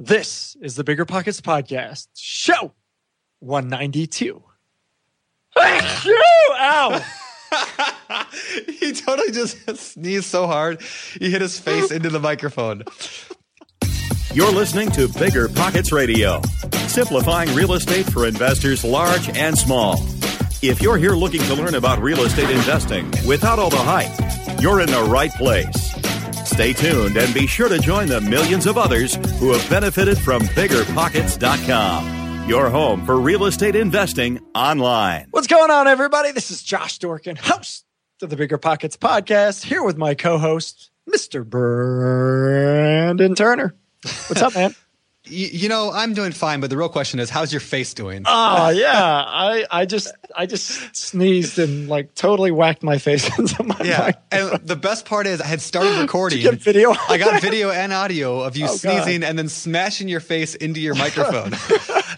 This is the Bigger Pockets Podcast, show 192. Ow! he totally just sneezed so hard, he hit his face into the microphone. You're listening to Bigger Pockets Radio, simplifying real estate for investors large and small. If you're here looking to learn about real estate investing without all the hype, you're in the right place. Stay tuned and be sure to join the millions of others who have benefited from biggerpockets.com, your home for real estate investing online. What's going on, everybody? This is Josh Dorkin, host of the Bigger Pockets Podcast, here with my co host, Mr. Brandon Turner. What's up, man? You, know, I'm doing fine, but the real question is, how's your face doing? Oh yeah, I I just I just sneezed and like totally whacked my face into my yeah. Mic. And the best part is, I had started recording. get video. I got video and audio of you Oh, sneezing God. and then smashing your face into your microphone.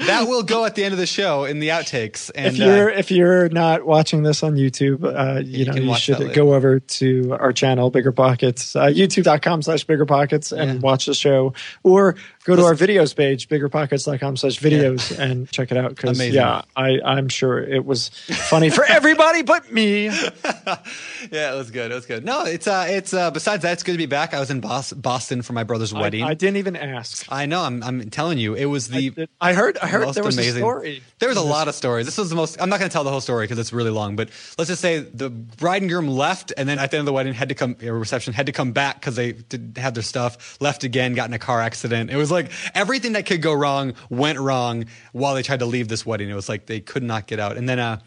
That will go at the end of the show in the outtakes. And if you're uh, if you're not watching this on YouTube, uh, you, You know you should go over to our channel, Bigger Pockets, uh, YouTube.com slash Bigger Pockets, and Yeah. watch the show, or go to our videos page, BiggerPockets.com slash videos, and check it out. Because yeah, I I'm sure it was funny for everybody but me. yeah, it was good. It was good. No, it's uh, it's uh, besides that, it's good to be back. I was in Boston for my brother's wedding. I didn't even ask. I know. I'm, I'm telling you, it was the I heard I heard most there was a amazing. story. There was a lot of stories. This was the most. I'm not going to tell the whole story because it's really long. But let's just say the bride and groom left, and then at the end of the wedding, had to come a reception, had to come back because they did have their stuff. Left again, got in a car accident. It was like everything that could go wrong went wrong while they tried to leave this wedding. It was like they could not get out. And then, uh,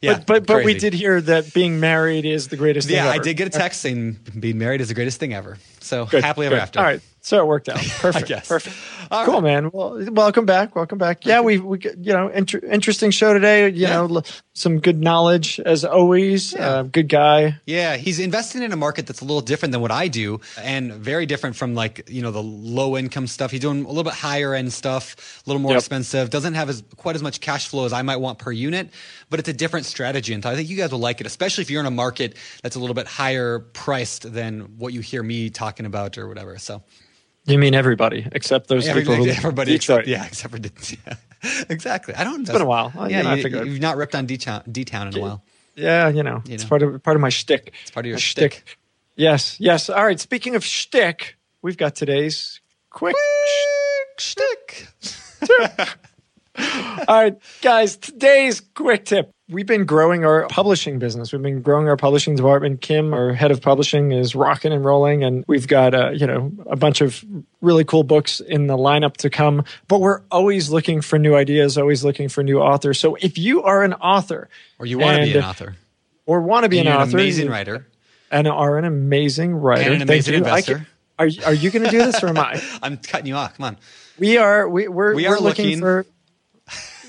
yeah, but but but we did hear that being married is the greatest. thing Yeah, I did get a text saying being married is the greatest thing ever. So Good, happily ever good. after. All right, so it worked out. Perfect. Perfect. All cool, right. man. Well, welcome back. Welcome back. Yeah, we we you know inter- interesting show today. You Yeah. know, l- some good knowledge as always. Yeah. Uh, good guy. Yeah, he's investing in a market that's a little different than what I do and very different from like, you know, the low income stuff. He's doing a little bit higher end stuff, a little more Yep. expensive, doesn't have as quite as much cash flow as I might want per unit, but it's a different strategy. And I think you guys will like it, especially if you're in a market that's a little bit higher priced than what you hear me talking about or whatever. So You mean everybody except those people who everybody Detroit. except, yeah, except for, yeah, exactly. I don't, It's been a while. Uh, Yeah, you know, I figured. you've not ripped on D-Town, D-Town in a while. Yeah, you know, it's know. part of part of my shtick. It's part of your my shtick. Yes, yes. All right. Speaking of shtick, we've got today's quick. Shtick. All right, guys, today's quick tip. We've been growing our publishing business. We've been growing our publishing department. Kim, our head of publishing, is rocking and rolling, and we've got uh, you know a bunch of really cool books in the lineup to come. But we're always looking for new ideas, always looking for new authors. So if you are an author Or you want to be an author. or want to be an author, an amazing writer. and are an amazing writer, And an amazing investor. are you- are you going to do this or am I? I'm cutting you off. Come on. We are. We, we're We we're are looking, looking- for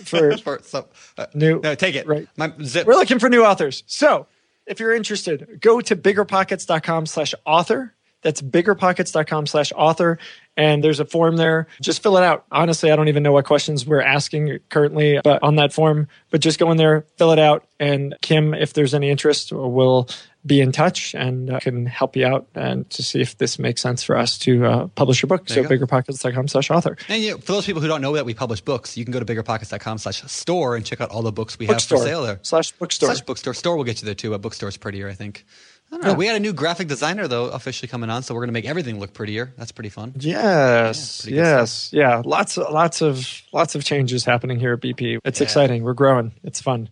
for For, so, uh, New- No, take it. right. My zip. We're looking for new authors. So if you're interested, go to biggerpockets.com slash author. That's biggerpockets.com slash author. And there's a form there. Just fill it out. Honestly, I don't even know what questions we're asking currently but on that form, but just go in there, fill it out. And Kim, if there's any interest, we'll be in touch and uh, can help you out and to see if this makes sense for us to uh, publish your book. so you biggerpockets.com slash author. and you, for those people who don't know that we publish books, you can go to biggerpockets.com slash store and check out all the books we have for sale there. slash bookstore. Slash bookstore. Store will get you there too. A bookstore's prettier, I think. I don't know. We had a new graphic designer though officially coming on, so we're gonna make everything look prettier. That's pretty fun. Yes, pretty good yes, yeah. Lots, of, lots of, lots of changes happening here at BP. It's exciting. We're growing. It's fun.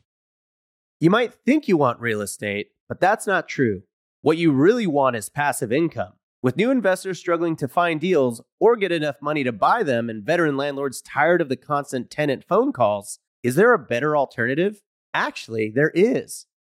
You might think you want real estate, but that's not true. What you really want is passive income. With new investors struggling to find deals or get enough money to buy them, and veteran landlords tired of the constant tenant phone calls, is there a better alternative? Actually, there is.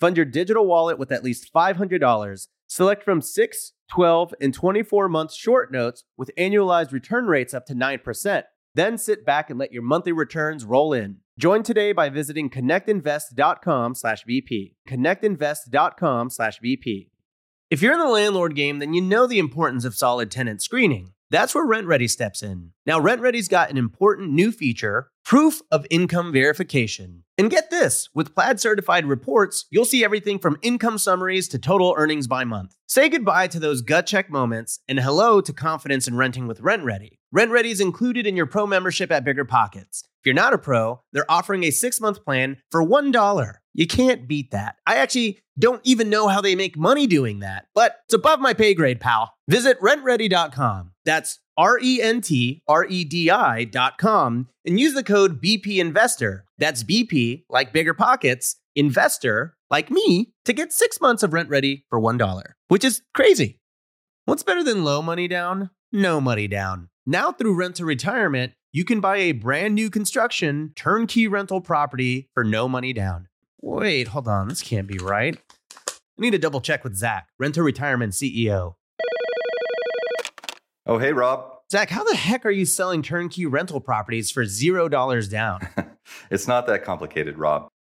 Fund your digital wallet with at least $500. Select from 6, 12, and 24 month short notes with annualized return rates up to 9%. Then sit back and let your monthly returns roll in. Join today by visiting connectinvest.com/bp. connectinvest.com/vp. If you're in the landlord game, then you know the importance of solid tenant screening. That's where RentRedi steps in. Now, RentRedi's got an important new feature proof of income verification. And get this with Plaid certified reports, you'll see everything from income summaries to total earnings by month. Say goodbye to those gut check moments and hello to confidence in renting with RentRedi. Rent Ready is included in your pro membership at Bigger Pockets. If you're not a pro, they're offering a six month plan for $1. You can't beat that. I actually don't even know how they make money doing that, but it's above my pay grade, pal. Visit rentredi.com. That's R E N T R E D I.com and use the code BP Investor. That's BP, like bigger pockets, investor, like me, to get six months of RentRedi for $1, which is crazy. What's better than low money down? No money down. Now, through Rent to Retirement, you can buy a brand new construction turnkey rental property for no money down. Wait, hold on. This can't be right. I need to double check with Zach, Rent to Retirement CEO. Oh, hey, Rob. Zach, how the heck are you selling turnkey rental properties for $0 down? it's not that complicated, Rob.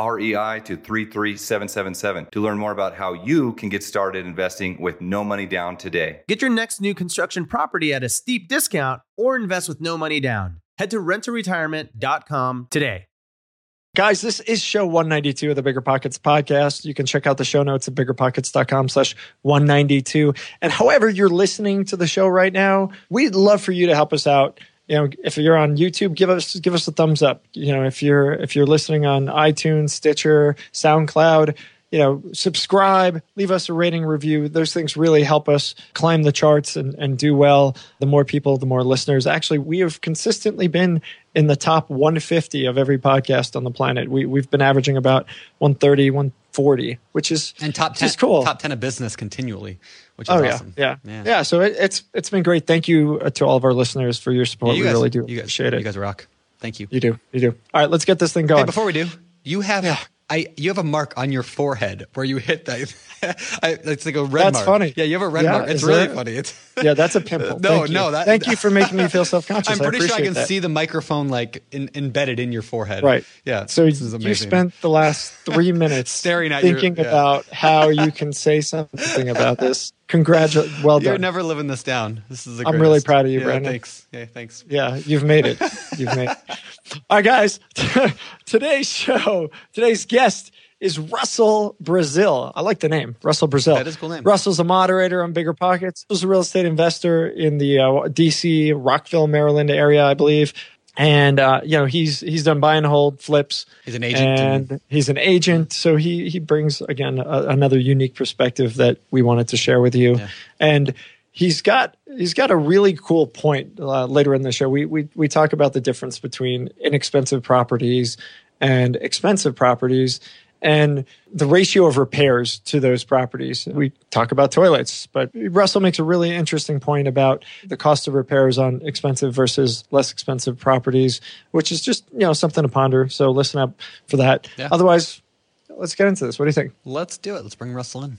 REI to 33777 to learn more about how you can get started investing with no money down today. Get your next new construction property at a steep discount or invest with no money down. Head to renttoretirement.com today. Guys, this is show 192 of the Bigger Pockets podcast. You can check out the show notes at biggerpockets.com slash 192. And however you're listening to the show right now, we'd love for you to help us out. You know, if you're on YouTube, give us give us a thumbs up. You know, if you're if you're listening on iTunes, Stitcher, SoundCloud, you know, subscribe, leave us a rating review. Those things really help us climb the charts and, and do well. The more people, the more listeners. Actually, we have consistently been in the top 150 of every podcast on the planet. We, we've been averaging about 130, 140, which is and top 10, cool. top 10 of business continually, which is oh, awesome. Yeah, yeah. Yeah. yeah so it, it's it's been great. Thank you uh, to all of our listeners for your support. Yeah, you we guys, really do you guys, appreciate it. You guys rock. Thank you. You do. You do. All right, let's get this thing going. Hey, before we do, you have yeah. I you have a mark on your forehead where you hit that. I, it's like a red that's mark. funny. Yeah, you have a red yeah, mark. It's really funny. It's yeah, that's a pimple. no, Thank no. You. That, Thank you for making me feel self conscious. I'm pretty I sure I can that. see the microphone like in, embedded in your forehead. Right. Yeah. So you spent the last three minutes staring at thinking your, yeah. about how you can say something about this. Congratulations. Well done. You're never living this down. This is. The I'm really proud of you, yeah, Brandon. Thanks. Yeah. Thanks. Yeah, you've made it. You've made. it. All right, guys. today's show. Today's guest is Russell Brazil. I like the name, Russell Brazil. That is a cool name. Russell's a moderator on Bigger Pockets. He's a real estate investor in the uh, DC, Rockville, Maryland area, I believe. And uh, you know he's he's done buy and hold flips. He's an agent, and, and he's an agent. So he he brings again a, another unique perspective that we wanted to share with you. Yeah. And he's got he's got a really cool point uh, later in the show. We we we talk about the difference between inexpensive properties and expensive properties and the ratio of repairs to those properties. We talk about toilets, but Russell makes a really interesting point about the cost of repairs on expensive versus less expensive properties, which is just, you know, something to ponder. So listen up for that. Yeah. Otherwise, let's get into this. What do you think? Let's do it. Let's bring Russell in.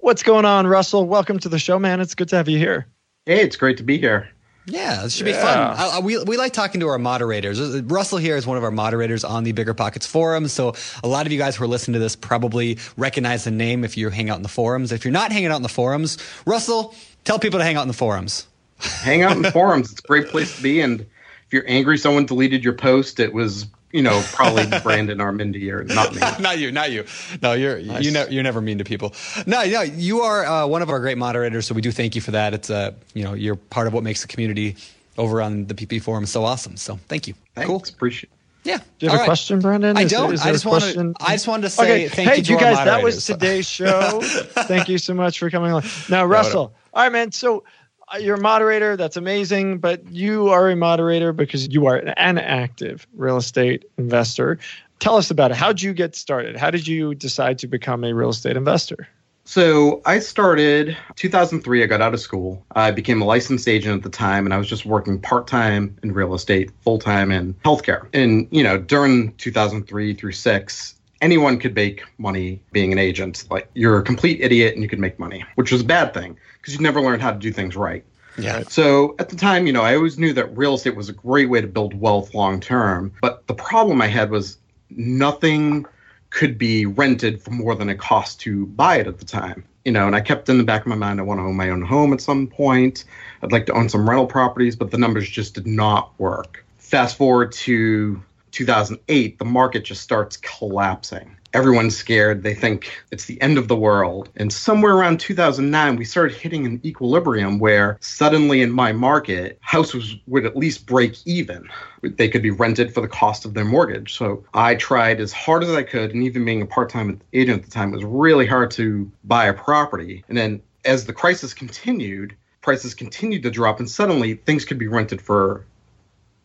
What's going on, Russell? Welcome to the show, man. It's good to have you here. Hey, it's great to be here. Yeah, this should be fun. I, I, we, we like talking to our moderators. Uh, Russell here is one of our moderators on the Bigger Pockets forum. So a lot of you guys who are listening to this probably recognize the name if you hang out in the forums. If you're not hanging out in the forums, Russell, tell people to hang out in the forums. Hang out in the forums. It's a great place to be. And if you're angry someone deleted your post, it was, you know, probably Brandon or Mindy or not me. not you, not you. No, you're you ne- you're never mean to people. No, no, you are uh, one of our great moderators, so we do thank you for that. It's uh, you know, you're part of what makes the community over on the BP forum so awesome. So thank you. Thanks. Cool. Appreciate Yeah. Do you have All a right. question, Brandon? I don't. is I there a just want to. question? I just wanted to say Okay, thank hey, you to you our guys, that was today's show. Thank you so much for coming along. Now, Russell, all right, man. So Uh, you're a moderator. That's amazing. But you are a moderator because you are an active real estate investor. Tell us about it. How did you get started? How did you decide to become a real estate investor? So I started 2003. I got out of school. I became a licensed agent at the time, and I was just working part time in real estate, full time in healthcare. And you know, during 2003 through six, anyone could make money being an agent. Like you're a complete idiot and you could make money, which was a bad thing because you never learned how to do things right. Yeah. So at the time, you know, I always knew that real estate was a great way to build wealth long term. But the problem I had was nothing could be rented for more than it cost to buy it at the time. You know, and I kept in the back of my mind, I want to own my own home at some point. I'd like to own some rental properties, but the numbers just did not work. Fast forward to 2008, the market just starts collapsing everyone's scared. They think it's the end of the world. And somewhere around 2009, we started hitting an equilibrium where suddenly in my market, houses would at least break even. They could be rented for the cost of their mortgage. So I tried as hard as I could, and even being a part time agent at the time, it was really hard to buy a property. And then as the crisis continued, prices continued to drop, and suddenly things could be rented for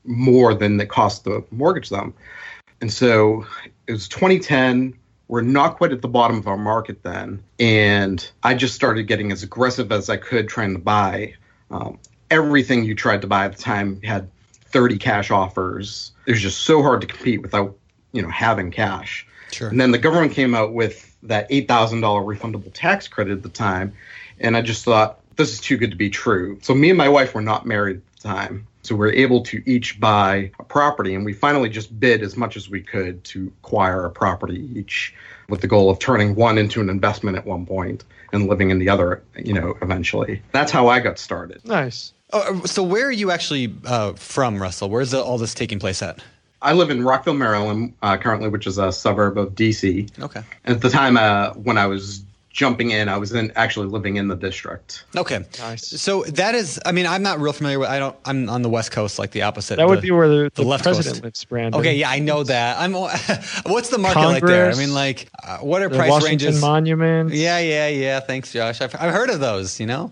more than the cost to mortgage them. And so it was 2010. We're not quite at the bottom of our market then. And I just started getting as aggressive as I could trying to buy. Um, everything you tried to buy at the time had 30 cash offers. It was just so hard to compete without, you know, having cash. Sure. And then the government came out with that $8,000 refundable tax credit at the time. And I just thought, this is too good to be true. So me and my wife were not married at the time. So we're able to each buy a property, and we finally just bid as much as we could to acquire a property each, with the goal of turning one into an investment at one point and living in the other, you know, eventually. That's how I got started. Nice. Oh, so where are you actually uh, from, Russell? Where's the, all this taking place at? I live in Rockville, Maryland, uh, currently, which is a suburb of DC. Okay. At the time uh, when I was jumping in. I was in actually living in the district. Okay. Nice. So that is, I mean, I'm not real familiar with. I don't. I'm on the West Coast, like the opposite. That would the- be where the, the, left president coast. lives, Brandon. Okay, yeah, I know that. I'm. What's the market like there? I mean, like, uh, what are The price Washington ranges? Monument. Yeah, yeah, yeah. Thanks, Josh. I've, I've heard of those. You know.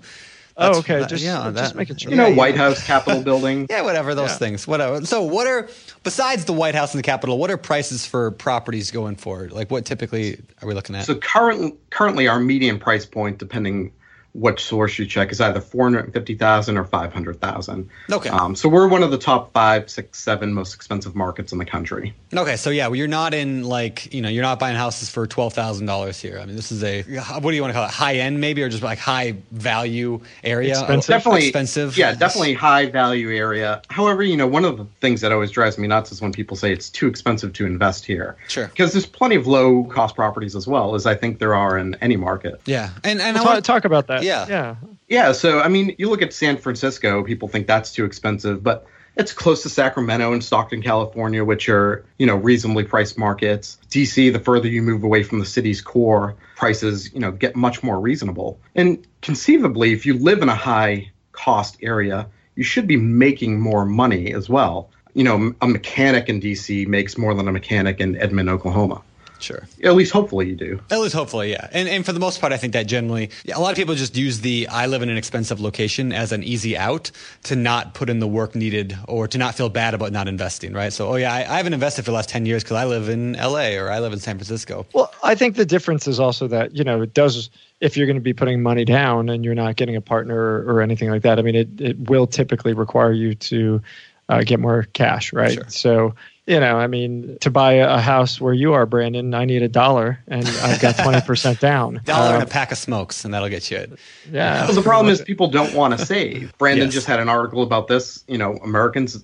Oh, That's- okay. that- Just, yeah, just that- making sure. You know, Yeah, White yeah. House, Capitol building. Yeah, whatever those Yeah. things. Whatever. So, what are besides the White House and the Capitol? What are prices for properties going for? Like, what typically are we looking at? So current, currently, our median price point, depending which source you check, is either four hundred fifty thousand or five hundred thousand. Okay. Um, so we're one of the top five, six, seven most expensive markets in the country. Okay, so yeah, well, you're not in like you know you're not buying houses for twelve thousand dollars here. I mean, this is a what do you want to call it? High end maybe, or just like high value area? Expensive. Definitely expensive. Yeah, definitely high value area. However, you know, one of the things that always drives me nuts is when people say it's too expensive to invest here. Sure. Because there's plenty of low cost properties as well, as I think there are in any market. Yeah, and and I want to talk about that. Yeah. Yeah. Yeah, so I mean, you look at San Francisco, people think that's too expensive, but it's close to Sacramento and Stockton, California, which are, you know, reasonably priced markets. DC, the further you move away from the city's core, prices, you know, get much more reasonable. And conceivably, if you live in a high cost area, you should be making more money as well. You know, a mechanic in DC makes more than a mechanic in Edmond, Oklahoma. Sure. At least hopefully you do. At least hopefully, yeah. And and for the most part, I think that generally, a lot of people just use the I live in an expensive location as an easy out to not put in the work needed or to not feel bad about not investing, right? So, oh yeah, I, I haven't invested for the last ten years because I live in L.A. or I live in San Francisco. Well, I think the difference is also that you know it does if you're going to be putting money down and you're not getting a partner or anything like that. I mean, it it will typically require you to uh, get more cash, right? Sure. So you know, I mean, to buy a house where you are, Brandon, I need a dollar and I've got twenty percent down. Dollar and Uh, a pack of smokes, and that'll get you it. yeah. Well, the problem is people don't want to save. Brandon Yes. just had an article about this. You know, Americans,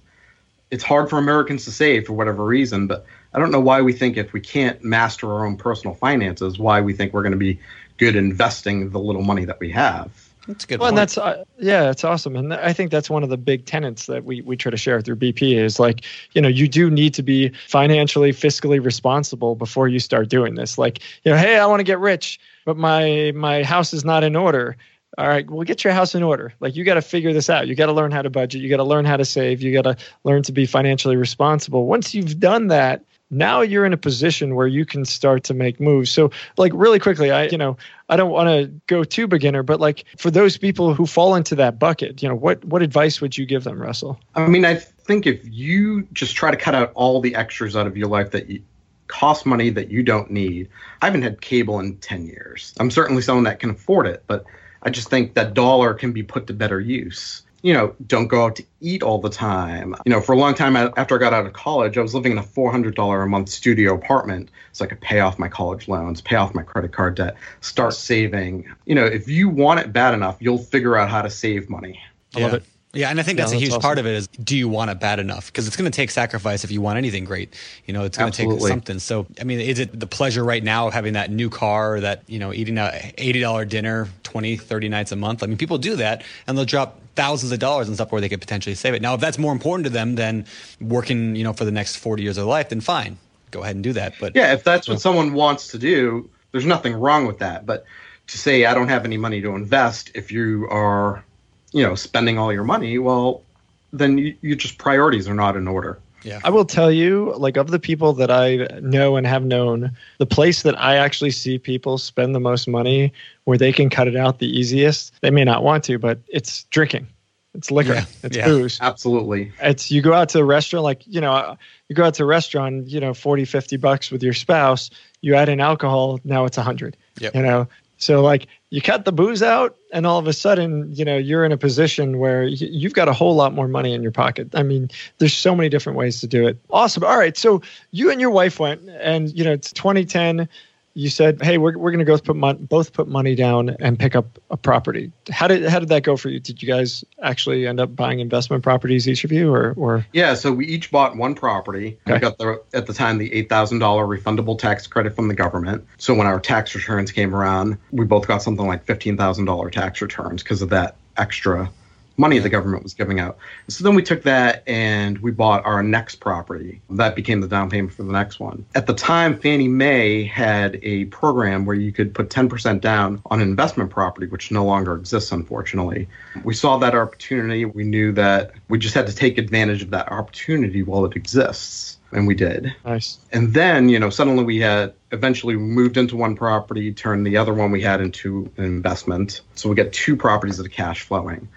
it's hard for Americans to save for whatever reason, but I don't know why we think if we can't master our own personal finances, why we think we're going to be good investing the little money that we have. That's a good. Well, and that's uh, yeah, it's awesome, and I think that's one of the big tenets that we we try to share through BP is like you know you do need to be financially, fiscally responsible before you start doing this. Like you know, hey, I want to get rich, but my my house is not in order. All right, well, get your house in order. Like you got to figure this out. You got to learn how to budget. You got to learn how to save. You got to learn to be financially responsible. Once you've done that, now you're in a position where you can start to make moves. So, like, really quickly, I, you know, I don't want to go too beginner, but like for those people who fall into that bucket, you know, what what advice would you give them, Russell? I mean, I think if you just try to cut out all the extras out of your life that you, cost money that you don't need. I haven't had cable in 10 years. I'm certainly someone that can afford it, but I just think that dollar can be put to better use. You know, don't go out to eat all the time. You know, for a long time after I got out of college, I was living in a $400 a month studio apartment so I could pay off my college loans, pay off my credit card debt, start saving. You know, if you want it bad enough, you'll figure out how to save money. I love it. Yeah, and I think that's Yeah, a that's huge awesome. part of it is do you want it bad enough? Because it's going to take sacrifice if you want anything great. You know, it's going to take something. So, I mean, is it the pleasure right now of having that new car, or that, you know, eating a $80 dinner 20, 30 nights a month? I mean, people do that and they'll drop thousands of dollars and stuff where they could potentially save it. Now, if that's more important to them than working, you know, for the next 40 years of their life, then fine. Go ahead and do that. But Yeah, if that's what someone wants to do, there's nothing wrong with that. But to say I don't have any money to invest if you are, you know, spending all your money, well, then you, you just priorities are not in order. Yeah. I will tell you, like of the people that I know and have known, the place that I actually see people spend the most money where they can cut it out the easiest, they may not want to, but it's drinking. It's liquor. Yeah, It's yeah. booze. Absolutely. It's you go out to a restaurant, like, you know, uh, you go out to a restaurant, you know, 40, 50 bucks with your spouse, you add in alcohol, now it's a hundred, Yep. you know? So like you cut the booze out and all of a sudden, you know, you're in a position where you've got a whole lot more money in your pocket. I mean, there's so many different ways to do it. Awesome. All right. So you and your wife went and, you know, it's 2010. You said, "Hey, we're, we're going to go put mon- both put money down and pick up a property." How did how did that go for you? Did you guys actually end up buying investment properties each of you, or or Yeah, so we each bought one property. We Okay. got the at the time the eight thousand dollar refundable tax credit from the government. So when our tax returns came around, we both got something like fifteen thousand dollar tax returns because of that extra money the government was giving out. So then we took that and we bought our next property. That became the down payment for the next one. At the time, Fannie Mae had a program where you could put 10% down on an investment property, which no longer exists, unfortunately. We saw that opportunity. We knew that we just had to take advantage of that opportunity while it exists. And we did. nice? And then, you know, suddenly we had eventually moved into one property, turned the other one we had into an investment. So we get two properties that are cash flowing.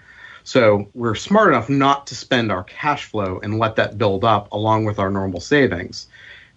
So we're smart enough not to spend our cash flow and let that build up along with our normal savings.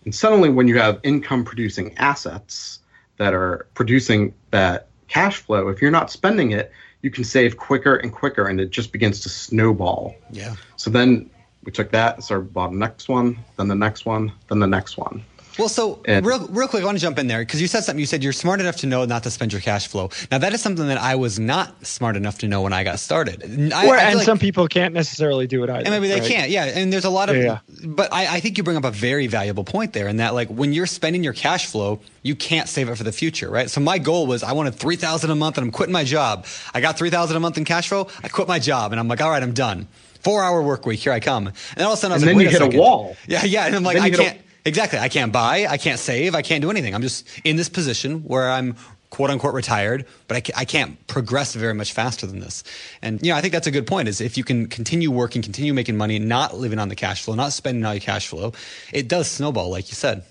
And suddenly, when you have income producing assets that are producing that cash flow, if you're not spending it, you can save quicker and quicker, and it just begins to snowball. Yeah. So then we took that started bought the next one, then the next one, then the next one. Well, so And- real, real quick, I want to jump in there because you said something. You said you're smart enough to know not to spend your cash flow. Now, that is something that I was not smart enough to know when I got started. I, Or, I and like- some people can't necessarily do it either. and maybe they right? can't. Yeah, and there's a lot of. Yeah, But I, I think you bring up a very valuable point there, in that like when you're spending your cash flow, you can't save it for the future, right? So my goal was I wanted three thousand a month, and I'm quitting my job. I got three thousand a month in cash flow. I quit my job, and I'm like, all right, I'm done. Four hour work week. Here I come. And all of a sudden, I was And like, then wait you a hit a wall. Yeah, yeah, and I'm like, I you hit a- can't. Exactly. I can't buy. I can't save. I can't do anything. I'm just in this position where I'm quote unquote retired, but I, ca- I can't progress very much faster than this. And, you know, I think that's a good point is if you can continue working, continue making money, not living on the cash flow, not spending all your cash flow, it does snowball, like you said.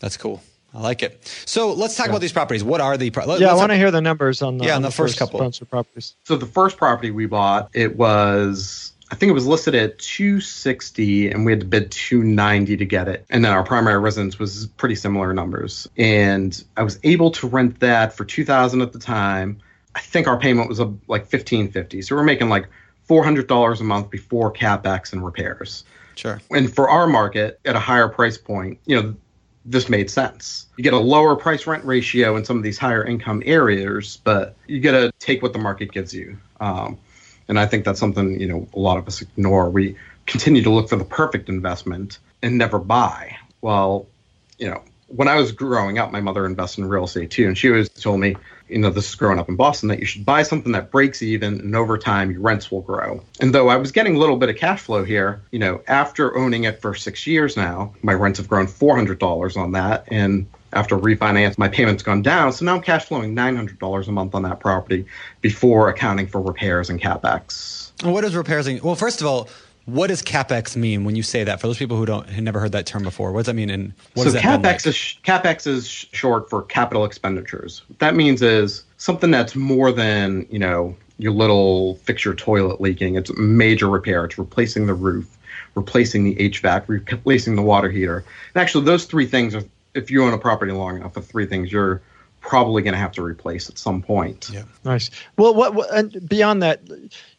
That's cool. I like it. So let's talk about these properties. What are the? Pro- let- Yeah, I want to hear the numbers on the, Yeah, on on the first couple. of properties. So the first property we bought, it was I think it was listed at 260 and we had to bid 290 to get it. And then our primary residence was pretty similar numbers. And I was able to rent that for 2000 at the time. I think our payment was uh, like 1550. So we're making like $400 a month before capex and repairs. Sure. And for our market at a higher price point, you know, this made sense. You get a lower price rent ratio in some of these higher income areas, but you got to take what the market gives you. Um, and I think that's something, you know, a lot of us ignore. We continue to look for the perfect investment and never buy. Well, you know, when I was growing up, my mother invested in real estate too. And she always told me, you know, this is growing up in Boston, that you should buy something that breaks even and over time your rents will grow. And though I was getting a little bit of cash flow here, you know, after owning it for six years now, my rents have grown $400 on that. And after refinance, my payment's gone down. So now I'm cash flowing $900 a month on that property before accounting for repairs and capex. And what is repairs? And, well, first of all, what does capex mean when you say that? For those people who don't who never heard that term before, what does that mean? And what so does that capex is capex is short for capital expenditures. What that means is something that's more than you know your little fix your toilet leaking. It's major repair. It's replacing the roof, replacing the HVAC, replacing the water heater. And actually, those three things are if you own a property long enough, the three things you're probably going to have to replace at some point. Yeah. Nice. Well, what, what and beyond that,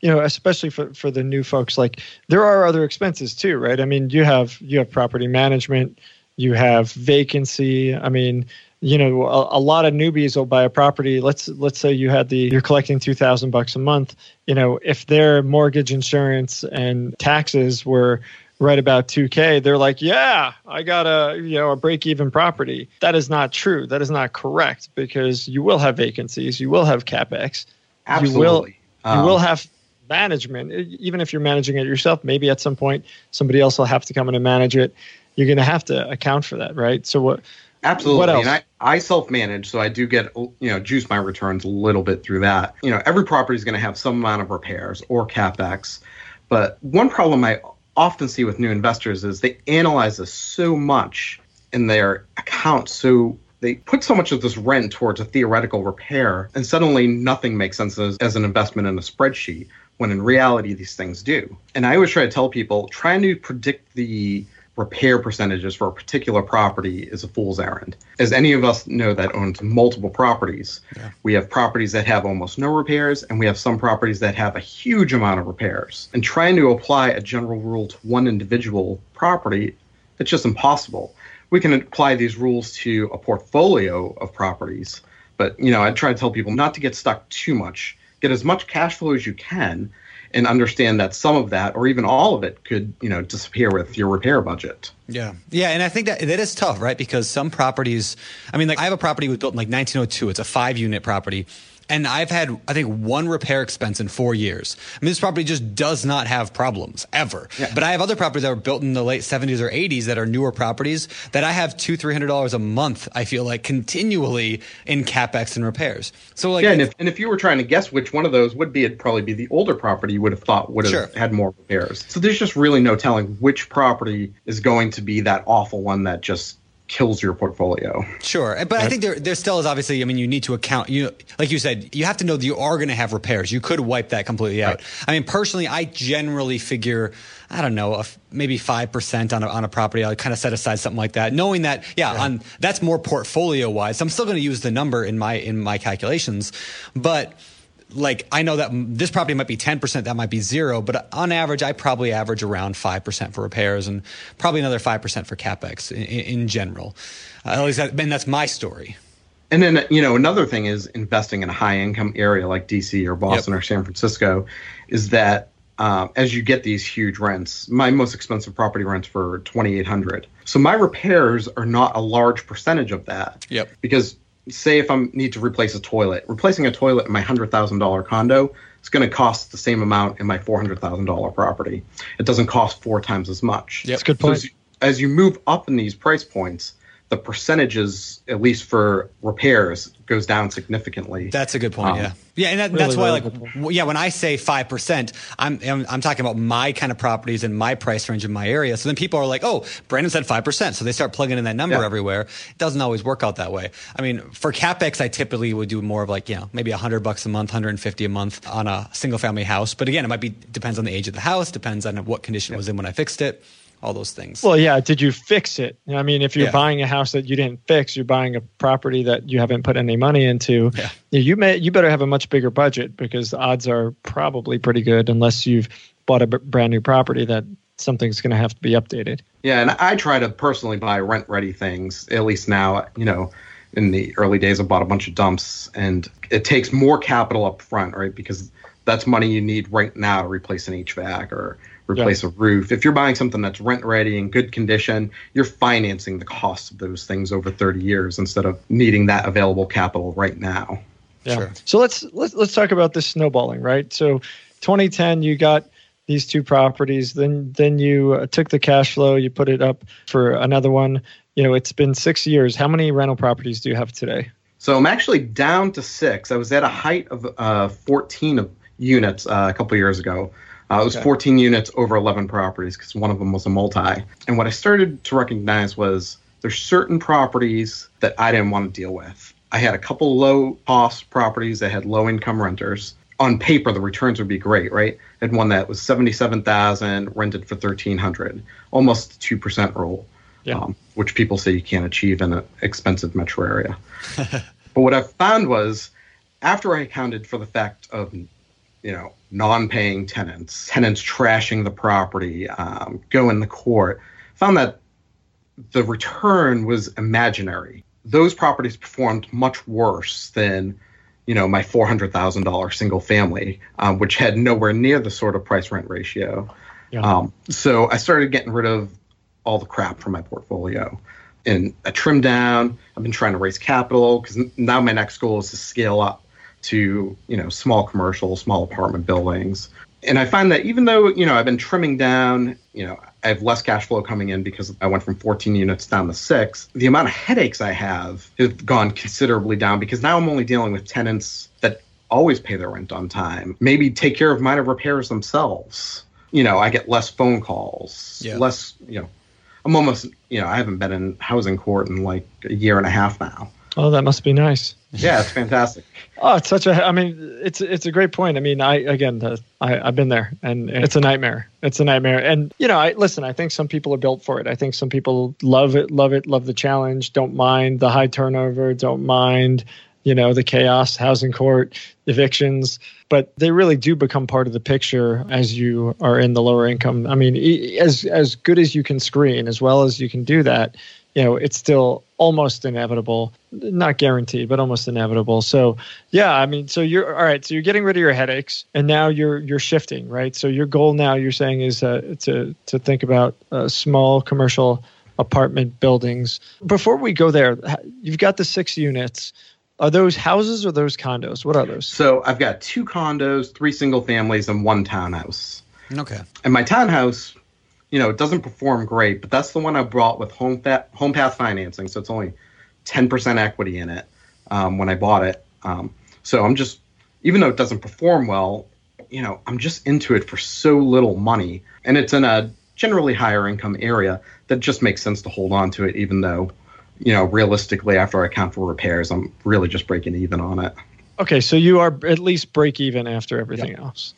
you know, especially for for the new folks, like there are other expenses too, right? I mean, you have you have property management, you have vacancy. I mean, you know, a, a lot of newbies will buy a property. Let's let's say you had the you're collecting two thousand bucks a month. You know, if their mortgage insurance and taxes were right about 2k they're like yeah i got a you know a break even property. That is not true. That is not correct because you will have vacancies. You will have capex. Absolutely you will, um, you will have management. Even if you're managing it yourself maybe at some point somebody else will have to come in and manage it. You're going to have to account for that right? So what absolutely. what else? and i i self-manage so i do get you know juice my returns a little bit through that. You know every property is going to have some amount of repairs or capex. But one problem i often see with new investors is they analyze this so much in their accounts. So they put so much of this rent towards a theoretical repair, and suddenly nothing makes sense as, as an investment in a spreadsheet, when in reality, these things do. And I always try to tell people trying to predict the repair percentages for a particular property is a fool's errand. As any of us know that owns multiple properties, yeah. we have properties that have almost no repairs, and we have some properties that have a huge amount of repairs. And trying to apply a general rule to one individual property, it's just impossible. We can apply these rules to a portfolio of properties, but you know, I try to tell people not to get stuck too much. Get as much cash flow as you can and understand that some of that or even all of it could you know disappear with your repair budget. Yeah. Yeah and i think that that is tough right? Because some properties i mean like i have a property was built in like 1902 it's a five unit property and I've had, I think, one repair expense in four years. I mean, this property just does not have problems ever. Yeah. But I have other properties that were built in the late 70s or 80s that are newer properties that I have two, three hundred dollars a month. I feel like continually in capex and repairs. So like, yeah, and if, and if you were trying to guess which one of those would be, it'd probably be the older property. You would have thought would have sure. had more repairs. So there's just really no telling which property is going to be that awful one that just kills your portfolio. Sure, but right? I think there there still is obviously. I mean, you need to account. You like you said, you have to know that you are going to have repairs. You could wipe that completely out. Right. I mean, personally, I generally figure. I don't know, maybe five percent on a, on a property. I'll kind of set aside something like that, knowing that, yeah, yeah. on that's more portfolio wise. I'm still going to use the number in my in my calculations, but like I know that this property might be 10%, that might be zero, but on average, I probably average around 5% for repairs and probably another 5% for capex in, in general. Uh, at least, that, and that's my story. And then, you know, another thing is investing in a high income area like DC or Boston yep. or San Francisco is that uh, as you get these huge rents, my most expensive property rents for 2800 So my repairs are not a large percentage of that. Yep. Because say if I need to replace a toilet, replacing a toilet in my hundred thousand dollar condo is going to cost the same amount in my four hundred thousand dollar property. It doesn't cost four times as much. Yep. That's a good point. So as, you, as you move up in these price points, the percentages, at least for repairs, goes down significantly. That's a good point. Um, yeah, yeah, and that, really, that's why, really like, yeah, when I say five percent, I'm, I'm, I'm talking about my kind of properties and my price range in my area. So then people are like, oh, Brandon said five percent, so they start plugging in that number yeah. everywhere. It doesn't always work out that way. I mean, for capex, I typically would do more of like, you know, maybe hundred bucks a month, hundred and fifty a month on a single family house. But again, it might be depends on the age of the house, depends on what condition it was in when I fixed it all those things. Well, yeah. Did you fix it? I mean, if you're yeah. buying a house that you didn't fix, you're buying a property that you haven't put any money into. Yeah. You may you better have a much bigger budget because the odds are probably pretty good unless you've bought a b- brand new property that something's going to have to be updated. Yeah, and I try to personally buy rent ready things. At least now, you know. In the early days, I bought a bunch of dumps, and it takes more capital up front, right? Because that's money you need right now to replace an HVAC or replace yeah. a roof. If you're buying something that's rent ready in good condition, you're financing the cost of those things over 30 years instead of needing that available capital right now. Yeah. Sure. So let's let's let's talk about this snowballing, right? So 2010 you got these two properties, then then you uh, took the cash flow, you put it up for another one. You know, it's been 6 years. How many rental properties do you have today? So I'm actually down to 6. I was at a height of uh, 14 of units uh, a couple years ago. Uh, it was Okay. 14 units over 11 properties because one of them was a multi. And what I started to recognize was there's certain properties that I didn't want to deal with. I had a couple low cost properties that had low income renters. On paper, the returns would be great, right? I had one that was 77,000, rented for 1,300, almost 2% rule, Yeah. um, which people say you can't achieve in an expensive metro area. but what I found was after I accounted for the fact of you know, non-paying tenants, tenants trashing the property, um, going to court, found that the return was imaginary. Those properties performed much worse than, you know, my four hundred thousand dollar single family, um, which had nowhere near the sort of price rent ratio. Yeah. Um, so I started getting rid of all the crap from my portfolio. And I trimmed down. I've been trying to raise capital because now my next goal is to scale up to you know small commercial, small apartment buildings. And I find that even though you know I've been trimming down, you know I have less cash flow coming in because I went from 14 units down to six. The amount of headaches I have have gone considerably down because now I'm only dealing with tenants that always pay their rent on time, maybe take care of minor repairs themselves. You know, I get less phone calls, Yeah. less. You know, I'm almost. You know, I haven't been in housing court in like a year and a half now. Oh, that must be nice. Yeah, it's fantastic. Oh, it's such a. I mean, it's it's a great point. I mean, I again, the, I I've been there, and it's a nightmare. It's a nightmare. And you know, I listen. I think some people are built for it. I think some people love it, love it, love the challenge. Don't mind the high turnover. Don't mind, you know, the chaos, housing court, evictions. But they really do become part of the picture as you are in the lower income. I mean, as as good as you can screen, as well as you can do that, you know, it's still almost inevitable, not guaranteed, but almost inevitable. So, yeah, I mean, so you're all right. So you're getting rid of your headaches, and now you're you're shifting, right? So your goal now, you're saying, is uh, to to think about uh, small commercial apartment buildings. Before we go there, you've got the six units. Are those houses or those condos? What are those? So I've got two condos, three single families, and one townhouse. Okay. And my townhouse, you know, it doesn't perform great, but that's the one I bought with home fa- home path financing, so it's only ten percent equity in it um, when I bought it. Um, so I'm just, even though it doesn't perform well, you know, I'm just into it for so little money, and it's in a generally higher income area that just makes sense to hold on to it, even though, you know, realistically, after I account for repairs, I'm really just breaking even on it. Okay, so you are at least break even after everything else.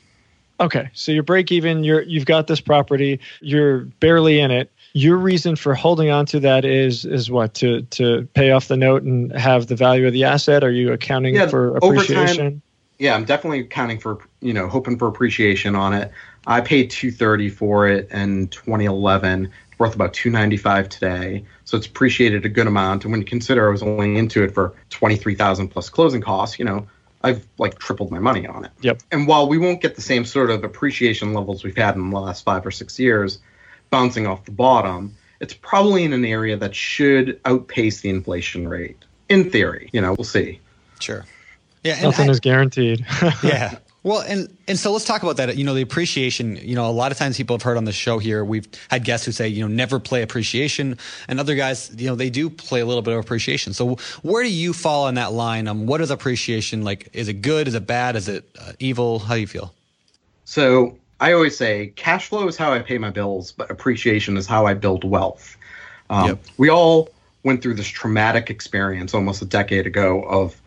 Okay, so you're break even. You're you've got this property. You're barely in it. Your reason for holding on to that is is what to to pay off the note and have the value of the asset. Are you accounting Yeah, for over time- appreciation? yeah, I'm definitely accounting for you know hoping for appreciation on it. I paid 230 for it in 2011, It's worth about 295 today, so it's appreciated a good amount. And when you consider I was only into it for 23,000 plus closing costs, you know, I've like tripled my money on it. Yep. And while we won't get the same sort of appreciation levels we've had in the last five or six years, bouncing off the bottom, it's probably in an area that should outpace the inflation rate. In theory, you know, we'll see. Sure. Yeah. Nothing I- is guaranteed. yeah. Well, and and so let's talk about that. You know, the appreciation. You know, a lot of times people have heard on the show here. We've had guests who say, you know, never play appreciation, and other guys, you know, they do play a little bit of appreciation. So, where do you fall on that line? Um, what is appreciation like? Is it good? Is it bad? Is it uh, evil? How do you feel? So I always say cash flow is how I pay my bills, but appreciation is how I build wealth. Um, Yep. We all went through this traumatic experience almost a decade ago of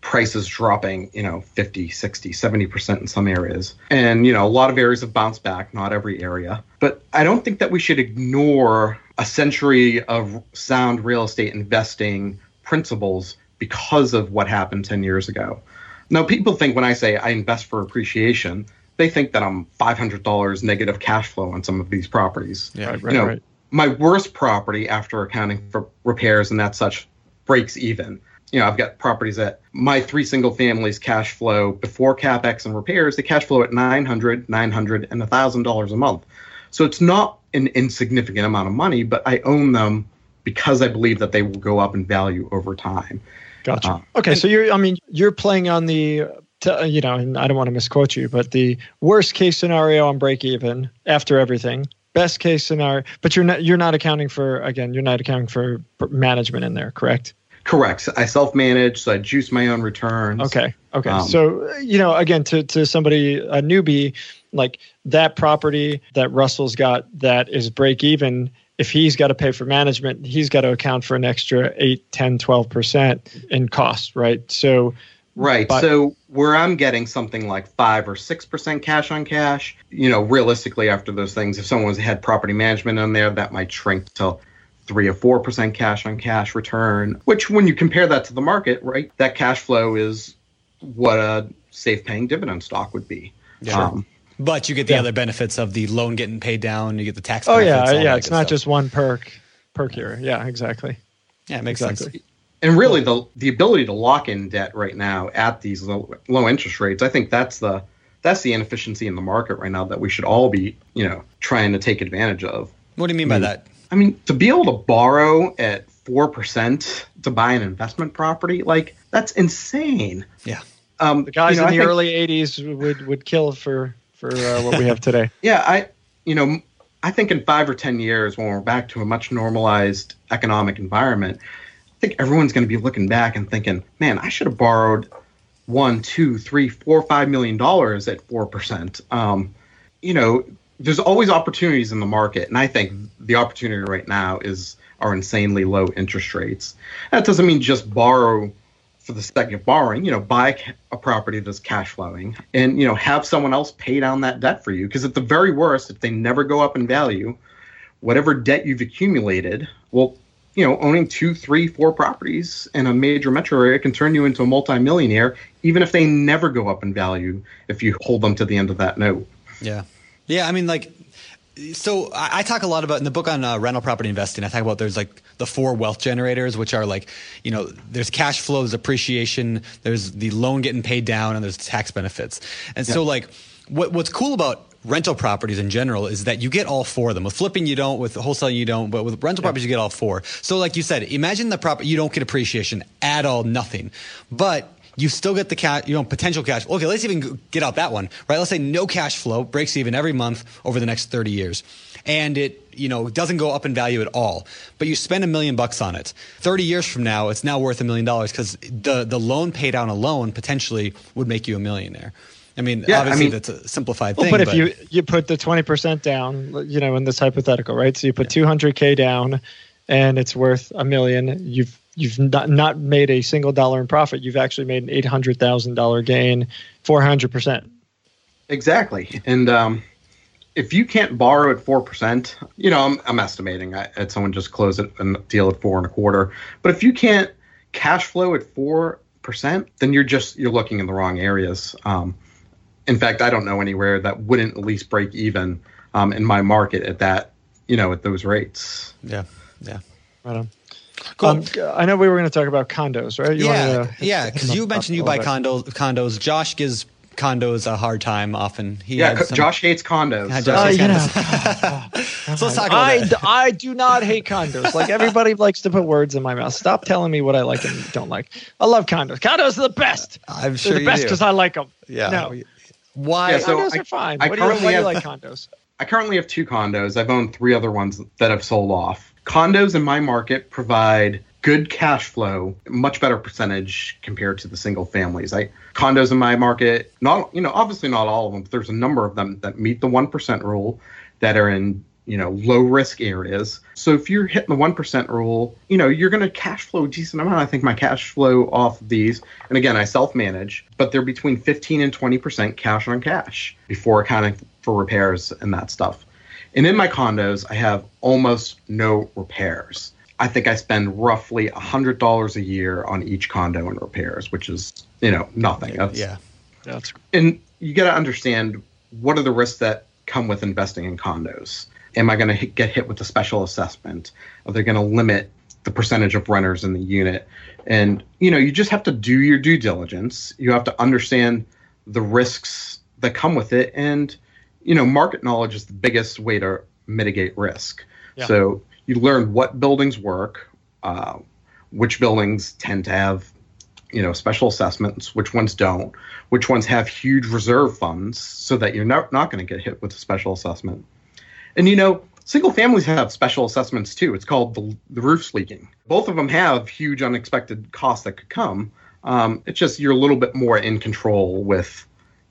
prices dropping, you know, 50, 60, 70% in some areas. And, you know, a lot of areas have bounced back, not every area. But I don't think that we should ignore a century of sound real estate investing principles because of what happened 10 years ago. Now, people think when I say I invest for appreciation, they think that I'm $500 negative cash flow on some of these properties. Yeah. right, right, you know, right. my worst property after accounting for repairs and that such breaks even. You know, I've got properties that my three single families cash flow before capex and repairs, they cash flow at 900, 900 and $1,000 a month. So it's not an insignificant amount of money, but I own them because I believe that they will go up in value over time. Gotcha. Uh, okay, so you're. I mean, you're playing on the. t- uh, You know, and I don't want to misquote you, but the worst case scenario on break even after everything. Best case scenario, but you're not. You're not accounting for again. You're not accounting for management in there, correct? Correct. I self manage, so I juice my own returns. Okay. Okay. Um, so you know, again, to to somebody a newbie, Like that property that Russell's got that is break even, if he's got to pay for management, he's got to account for an extra 8, 10, 12% in cost, right? So, Right. But- so where I'm getting something like five or six percent cash on cash, you know, realistically after those things, if someone's had property management on there, that might shrink to three or four percent cash on cash return. Which, when you compare that to the market, right, that cash flow is what a safe paying dividend stock would be. Yeah. Um, But you get the Yeah. other benefits of the loan getting paid down. You get the tax. oh, benefits, yeah, yeah. It's not stuff. just one perk, perk here. Yeah, exactly. Yeah, it makes Exactly. sense. and really the the ability to lock in debt right now at these low, low interest rates i think that's the that's the inefficiency in the market right now that we should all be you know trying to take advantage of What do you mean by that? I mean to be able to borrow at 4% to buy an investment property like that's insane Yeah. um The guys you know, in the think- early 80s would, would kill for, for uh, what we have today. Yeah, I you know I think in five or ten years when we're back to a much normalized economic environment, I think everyone's going to be looking back and thinking, man, I should have borrowed one, two, three, four, five million dollars at four percent. Um, you know, there's always opportunities in the market, and I think the opportunity right now is our insanely low interest rates. That doesn't mean just borrow for the sake of borrowing, you know, buy a property that's cash flowing and, you know, have someone else pay down that debt for you. Because at the very worst, if they never go up in value, whatever debt you've accumulated, well, you know, owning two, three, four properties in a major metro area can turn you into a multimillionaire, even if they never go up in value if you hold them to the end of that note. Yeah. Yeah. I mean, like, so I, I talk a lot about in the book on uh, rental property investing. I talk about there's like the four wealth generators, which are like, you know, there's cash flow, there's appreciation, there's the loan getting paid down, and there's tax benefits. And so, like, what what's cool about rental properties in general is that you get all four of them. With flipping, you don't. With wholesaling, you don't. But with rental properties, you get all four. So, like you said, imagine the property you don't get appreciation at all, nothing, but you still get the cash, you know, potential cash. Okay, let's even get out that one, right? Let's say no cash flow, breaks even every month over the next 30 years. And it, you know, doesn't go up in value at all. But you spend a million bucks on it. 30 years from now, it's now worth a million dollars because the, the loan pay down alone potentially would make you a millionaire. I mean, Yeah, I obviously mean- that's a simplified Well, thing. but if you you put the twenty percent down, you know, in this hypothetical, right? So you put two hundred k down, and it's worth a million. You've you've not not made a single dollar in profit. You've actually made an eight hundred thousand dollar gain, four hundred percent. Exactly. And um, if you can't borrow at 4%, you know, I'm, I'm estimating I had someone just close it a deal at four and a quarter. But if you can't cash flow at 4%, then you're just, you're looking in the wrong areas. Um, in fact, I don't know anywhere that wouldn't at least break even um, in my market at that, you know, at those rates. yeah, yeah. Right on. Cool. Um, I know we were going to talk about condos, right? You yeah, wanted to yeah. Because you mentioned you buy condos. Condos. Josh gives condos a hard time often. He Yeah, co- some- Josh hates condos. Yeah, so- Uh, Josh you know, So let's talk about I, that. I do not hate condos. Like everybody likes to put words in my mouth. Stop telling me what I like and don't like. I love condos. Condos are the best. I'm They're sure the you best do. because I like them. Yeah. No, Why? Yeah, so condos I- are fine. I what do you, why currently do you have- like condos? I currently have two condos. I've owned three other ones that have sold off. Condos in my market provide good cash flow, much better percentage compared to the single families. I condos in my market, not you know, obviously not all of them, but there's a number of them that meet the one percent rule that are in you know low risk areas. So if you're hitting the one percent rule, you know you're going to cash flow a decent amount. I think my cash flow off of these, and again I self manage, but they're between 15 and 20 percent cash on cash before accounting for repairs and that stuff. And in my condos, I have almost no repairs. I think I spend roughly hundred dollars a year on each condo in repairs, which is you know nothing. That's, Yeah. That's and you got to understand what are the risks that come with investing in condos. Am I going to get hit with a special assessment? Are they going to limit the percentage of renters in the unit? And you know, you just have to do your due diligence. You have to understand the risks that come with it, and you know, market knowledge is the biggest way to mitigate risk. Yeah. So you learn what buildings work, uh, which buildings tend to have you know special assessments which ones don't which ones have huge reserve funds so that you're not, not going to get hit with a special assessment and you know single families have special assessments too it's called the, the roof's leaking both of them have huge unexpected costs that could come um, it's just you're a little bit more in control with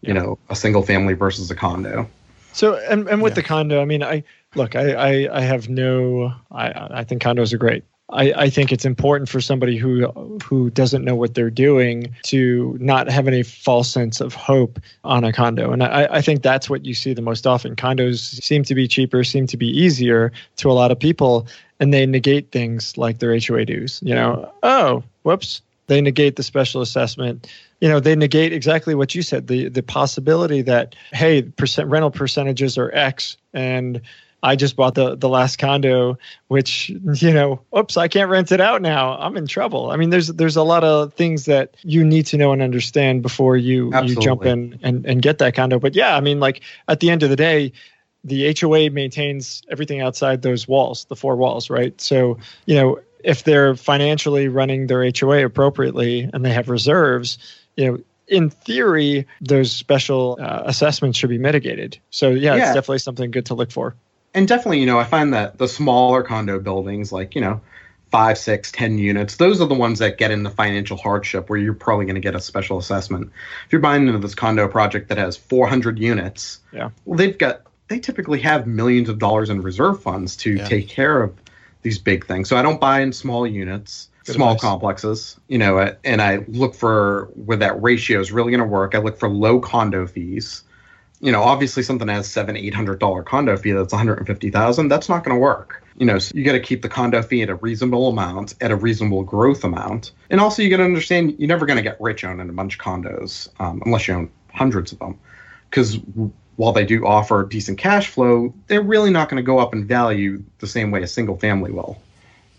you know, a single family versus a condo. So and, and with the condo, I mean, I look, I, I, I have no, I, I think condos are great. I, I think it's important for somebody who who doesn't know what they're doing to not have any false sense of hope on a condo. And I, I think that's what you see the most often. Condos seem to be cheaper, seem to be easier to a lot of people, and they negate things like their HOA dues. You know, oh, whoops, they negate the special assessment you know they negate exactly what you said the the possibility that hey percent rental percentages are x and I just bought the the last condo, which you know, oops, I can't rent it out now. I'm in trouble. I mean, there's there's a lot of things that you need to know and understand before you Absolutely. you jump in and and get that condo. But yeah, I mean, like at the end of the day, the HOA maintains everything outside those walls, the four walls, right? So you know, if they're financially running their HOA appropriately and they have reserves, you know in theory, those special uh, assessments should be mitigated. So yeah, yeah, it's definitely something good to look for and definitely, you know, I find that the smaller condo buildings, like you know, five, six, ten units, those are the ones that get in the financial hardship where you're probably going to get a special assessment. If you're buying into this condo project that has 400 units, yeah, well, they've got they typically have millions of dollars in reserve funds to yeah. take care of these big things. So I don't buy in small units. Good small advice. complexes, you know, and I look for where that ratio is really going to work. I look for low condo fees you know, obviously something that has seven, eight hundred dollar condo fee that's one hundred and fifty thousand. That's not going to work. You know, so you got to keep the condo fee at a reasonable amount, at a reasonable growth amount, and also you got to understand you're never going to get rich owning a bunch of condos um, unless you own hundreds of them, because while they do offer decent cash flow, they're really not going to go up in value the same way a single family will.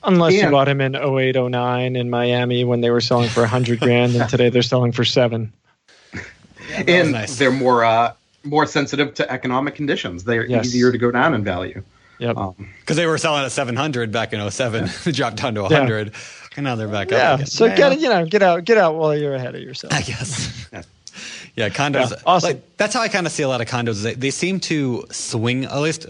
Unless and, you bought them in 08, 09 in Miami when they were selling for 100 grand, and today they're selling for seven. Yeah, and nice. they're more uh, more sensitive to economic conditions. They're yes. easier to go down in value. Yep. Because um, they were selling at 700 back in 07, yeah. dropped down to 100, yeah. and now they're back yeah. up. Yeah. So get you know get out get out while you're ahead of yourself. I guess. Yeah. condos. Yeah, awesome. Like, that's how I kind of see a lot of condos. They, they seem to swing at least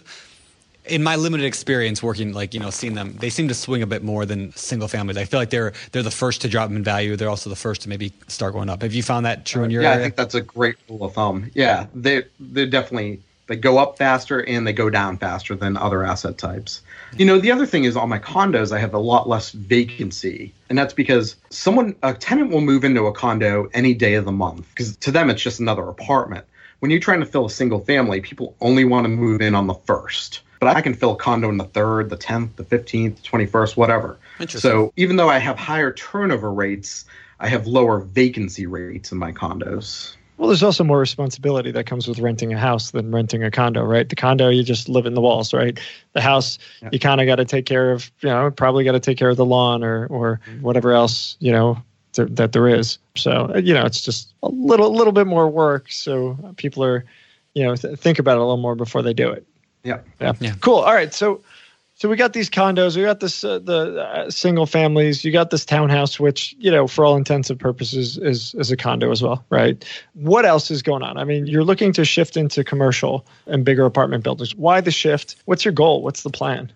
in my limited experience working, like you know, seeing them, they seem to swing a bit more than single families. I feel like they're they're the first to drop in value. They're also the first to maybe start going up. Have you found that true in your yeah, area? I think that's a great rule of thumb. Yeah, they they definitely they go up faster and they go down faster than other asset types. You know, the other thing is on my condos, I have a lot less vacancy. And that's because someone, a tenant will move into a condo any day of the month because to them, it's just another apartment. When you're trying to fill a single family, people only want to move in on the first but I can fill a condo in the third, the 10th, the 15th, 21st, whatever. So even though I have higher turnover rates, I have lower vacancy rates in my condos. Well, there's also more responsibility that comes with renting a house than renting a condo, right? The condo, you just live in the walls, right? The house, yeah. you kind of got to take care of, you know, probably got to take care of the lawn or or mm-hmm. whatever else, you know, th- that there is. So, uh, you know, it's just a little little bit more work. So people are, you know, th- think about it a little more before they do it. Yeah. Yeah. yeah. Cool. All right. So, so we got these condos, we got this uh, the uh, single families, you got this townhouse, which you know, for all intents and purposes, is is a condo as well, right? What else is going on? I mean, you're looking to shift into commercial and bigger apartment buildings. Why the shift? What's your goal? What's the plan?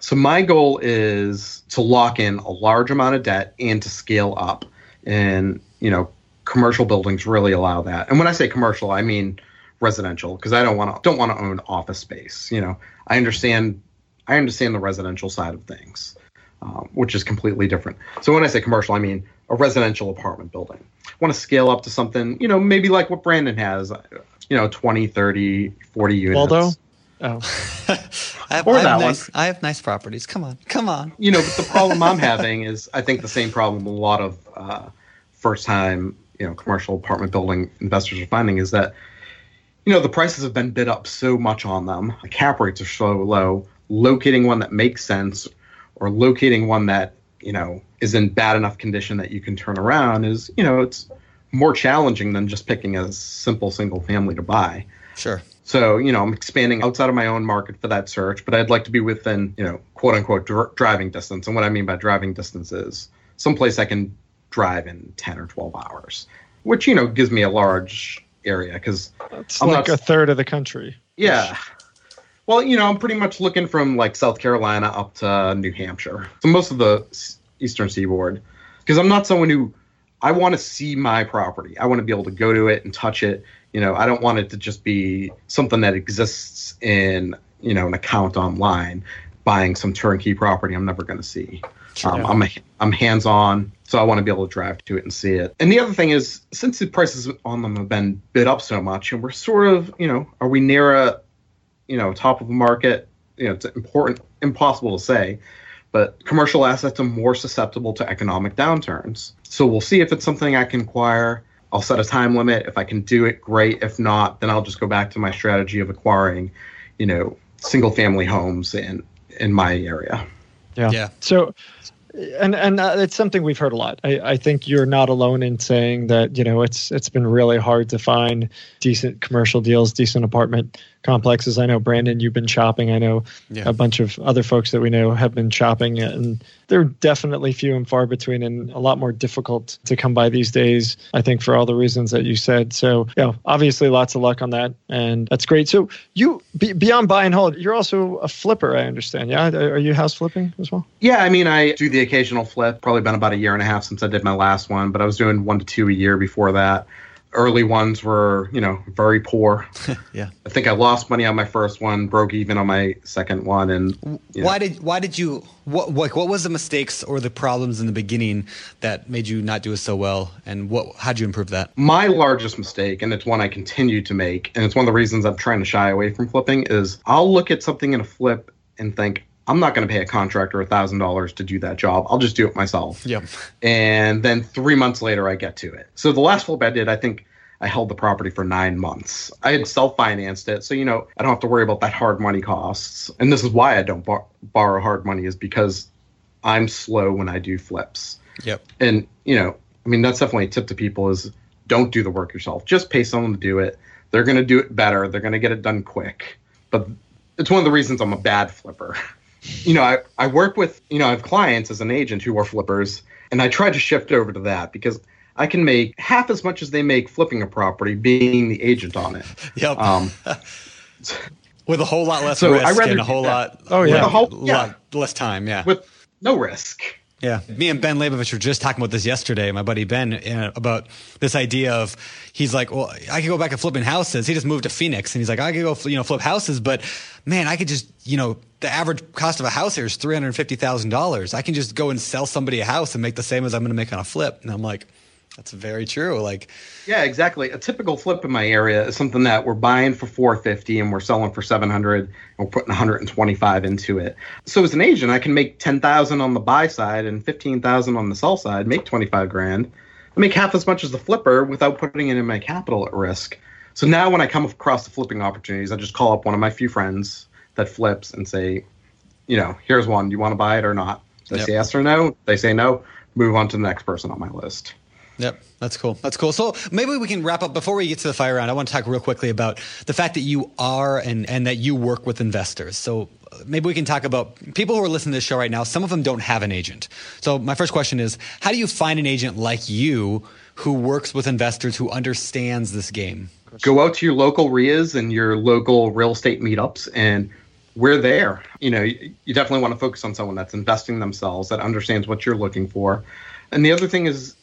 So my goal is to lock in a large amount of debt and to scale up, and you know, commercial buildings really allow that. And when I say commercial, I mean residential because I don't want to don't want to own office space. You know, I understand I understand the residential side of things, um, which is completely different. So when I say commercial, I mean a residential apartment building. I want to scale up to something, you know, maybe like what Brandon has, you know, 20, 30, 40 units. Waldo? Oh. I, have, I, have nice, I have nice properties. Come on, come on. You know, but the problem I'm having is I think the same problem a lot of uh, first time, you know, commercial apartment building investors are finding is that you know, the prices have been bid up so much on them. The cap rates are so low. Locating one that makes sense or locating one that, you know, is in bad enough condition that you can turn around is, you know, it's more challenging than just picking a simple single family to buy. Sure. So, you know, I'm expanding outside of my own market for that search, but I'd like to be within, you know, quote unquote dr- driving distance. And what I mean by driving distance is someplace I can drive in 10 or 12 hours, which, you know, gives me a large area because it's like not, a third of the country. Yeah. Well, you know, I'm pretty much looking from like South Carolina up to New Hampshire, so most of the eastern seaboard, because I'm not someone who I want to see my property. I want to be able to go to it and touch it. You know, I don't want it to just be something that exists in, you know, an account online buying some turnkey property I'm never going to see. Um, I'm a, I'm hands on, so I want to be able to drive to it and see it. And the other thing is, since the prices on them have been bid up so much, and we're sort of, you know, are we near a, you know, top of the market? You know, it's important, impossible to say, but commercial assets are more susceptible to economic downturns. So we'll see if it's something I can acquire. I'll set a time limit. If I can do it, great. If not, then I'll just go back to my strategy of acquiring, you know, single family homes in in my area. Yeah. Yeah. So, and and uh, it's something we've heard a lot. I, I think you're not alone in saying that. You know, it's it's been really hard to find decent commercial deals, decent apartment complexes. I know Brandon, you've been shopping. I know Yeah. a bunch of other folks that we know have been shopping, and they're definitely few and far between, and a lot more difficult to come by these days. I think for all the reasons that you said. So, yeah, obviously, lots of luck on that, and that's great. So, you be, beyond buy and hold, you're also a flipper. I understand. Yeah, are you house flipping as well? Yeah, I mean, I do the occasional flip. Probably been about a year and a half since I did my last one, but I was doing one to two a year before that. Early ones were, you know, very poor. Yeah. I think I lost money on my first one, broke even on my second one, and you know, Why did why did you what what what was the mistakes or the problems in the beginning that made you not do it so well and what how'd you improve that? my largest mistake, and it's one I continue to make, and it's one of the reasons I'm trying to shy away from flipping, is I'll look at something in a flip and think, I'm not going to pay a contractor $1,000 to do that job. I'll just do it myself. Yep. And then three months later, I get to it. So the last flip I did, I think I held the property for nine months. I had self financed it. So, you know, I don't have to worry about that hard money costs. And this is why I don't bar- borrow hard money, is because I'm slow when I do flips. Yep. And, you know, I mean, that's definitely a tip to people is don't do the work yourself. Just pay someone to do it. They're going to do it better. They're going to get it done quick. But it's one of the reasons I'm a bad flipper. you know, I, I work with, you know, I have clients as an agent who are flippers, and I try to shift over to that because I can make half as much as they make flipping a property being the agent on it. Yep. Um, with a whole lot less So, risk I'd rather and a whole that. lot Oh, yeah. with With a whole- lot yeah. less time, yeah. with no risk. Yeah, me and Ben Leybovich were just talking about this yesterday. My buddy Ben uh, about this idea of he's like, well, I could go back and flipping houses. He just moved to Phoenix, and he's like, I could go, you know, flip houses, but man, I could just, you know, the average cost of a house here is three hundred fifty thousand dollars. I can just go and sell somebody a house and make the same as I'm going to make on a flip. And I'm like, that's very true. Like, Yeah, exactly. A typical flip in my area is something that we're buying for 450 and we're selling for 700 and we're putting 125 into it. So as an agent, I can make 10,000 on the buy side and 15,000 on the sell side, make 25 grand. I make half as much as the flipper without putting it in my capital at risk. So now when I come across the flipping opportunities, I just call up one of my few friends that flips and say, you know, here's one. Do you want to buy it or not? They Yep. say yes or no. They say no. Move on to the next person on my list. Yep, that's cool. That's cool. So maybe we can wrap up before we get to the fire round. I want to talk real quickly about the fact that you are and and that you work with investors. So uh, maybe we can talk about people who are listening to this show right now. Some of them don't have an agent. So my first question is, how do you find an agent like you who works with investors who understands this game? go out to your local REIAs and your local real estate meetups and we're there. You know, you, you definitely want to focus on someone that's investing themselves, that understands what you're looking for. And the other thing is,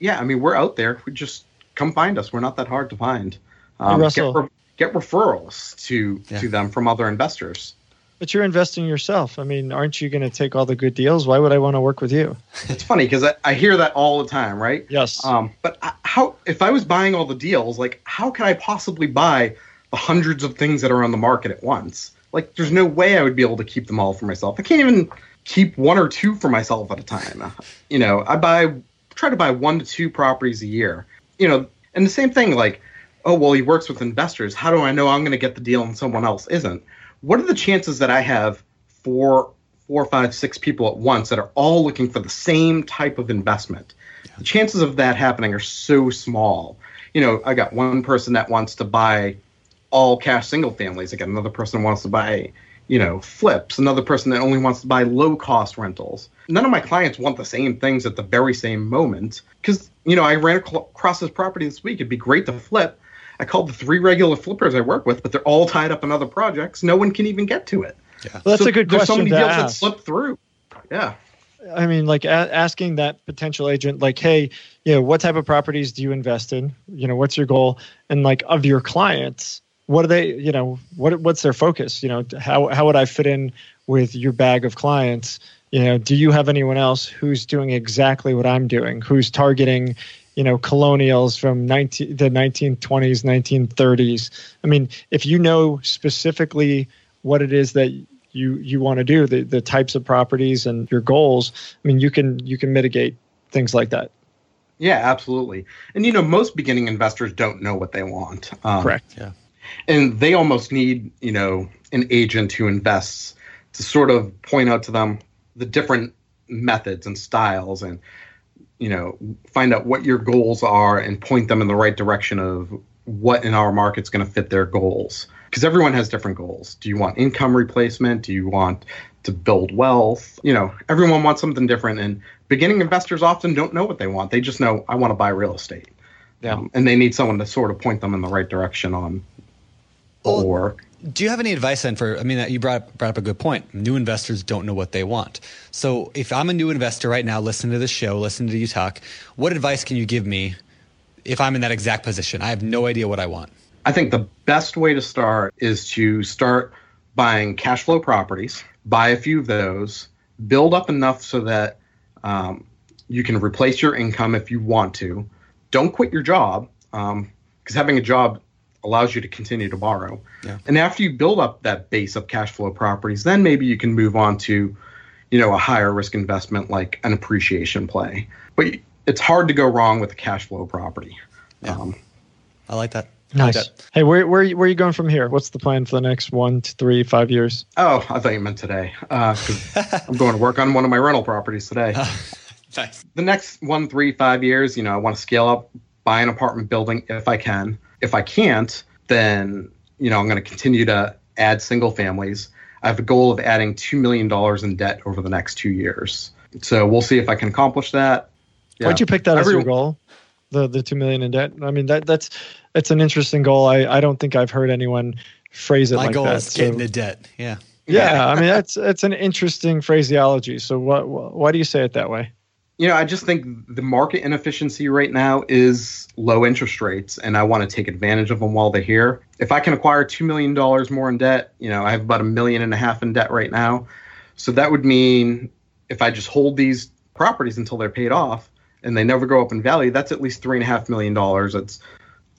yeah, I mean, we're out there. We just come find us. We're not that hard to find. Um, Russell. Get, re- get referrals to Yeah. to them from other investors. But you're investing yourself. I mean, aren't you going to take all the good deals? Why would I want to work with you? It's funny because I, I hear that all the time, right? Yes. Um, but I- how if I was buying all the deals, like how could I possibly buy the hundreds of things that are on the market at once? Like there's no way I would be able to keep them all for myself. I can't even keep one or two for myself at a time. You know, I buy try to buy one to two properties a year. You know, and the same thing like, oh well, he works with investors. How do I know I'm going to get the deal and someone else isn't? What are the chances that I have four, four, five, six people at once that are all looking for the same type of investment? The chances of that happening are so small. You know, I got one person that wants to buy all cash single families. I got another person wants to buy, you know, flips. Another person that only wants to buy low cost rentals. None of my clients want the same things at the very same moment. Because, you know, I ran across this property this week. It'd be great to flip. I called the three regular flippers I work with, but they're all tied up in other projects. No one can even get to it. well, that's So a good question. there's so many to deals that slip through. Yeah. I mean, like a- asking that potential agent, like, hey, you know, what type of properties do you invest in? You know, what's your goal? And like of your clients, what are they? You know, what what's their focus? You know, how how would I fit in with your bag of clients? You know, do you have anyone else who's doing exactly what I'm doing? Who's targeting, you know, colonials from 19 the 1920s, 1930s? I mean, if you know specifically what it is that you you want to do, the the types of properties and your goals, I mean, you can you can mitigate things like that. Yeah, absolutely. And you know, most beginning investors don't know what they want. Um, Correct. Yeah. And they almost need, you know, an agent who invests to sort of point out to them the different methods and styles and you know find out what your goals are and point them in the right direction of what in our market's going to fit their goals. Because everyone has different goals. Do you want income replacement? Do you want to build wealth? You know everyone wants something different and beginning investors often don't know what they want. They just know i want to buy real estate. Yeah. Um, and they need someone to sort of point them in the right direction on well, or do you have any advice then for? I mean, you brought up, brought up a good point. New investors don't know what they want. So, if I'm a new investor right now, listening to this show, listening to you talk, what advice can you give me if I'm in that exact position? I have no idea what I want. I think the best way to start is to start buying cash flow properties, buy a few of those, build up enough so that um, you can replace your income if you want to. Don't quit your job because um, having a job allows you to continue to borrow. Yeah. And after you build up that base of cash flow properties, then maybe you can move on to, you know, a higher risk investment like an appreciation play. But it's hard to go wrong with a cash flow property. Yeah. Um, I like that. Nice. Like that. Hey, where, where, where are you going from here? What's the plan for the next one to three, five years? Oh, I thought you meant today. Uh, I'm going to work on one of my rental properties today. nice. The next one, three, five years, you know, I want to scale up, buy an apartment building if I can. If I can't, then you know I'm going to continue to add single families. I have a goal of adding two million dollars in debt over the next two years. So we'll see if I can accomplish that. Yeah. Why'd you pick that Every, as your goal? The the two million in debt. I mean that that's it's an interesting goal. I, I don't think I've heard anyone phrase it My like goal that. is getting so, into debt. Yeah. Yeah, I mean that's it's an interesting phraseology. So what why do you say it that way? You know, I just think the market inefficiency right now is low interest rates, and I want to take advantage of them while they're here. If I can acquire $2 million more in debt, you know, I have about a million and a half in debt right now. So that would mean if I just hold these properties until they're paid off and they never go up in value, that's at least $3.5 million. That's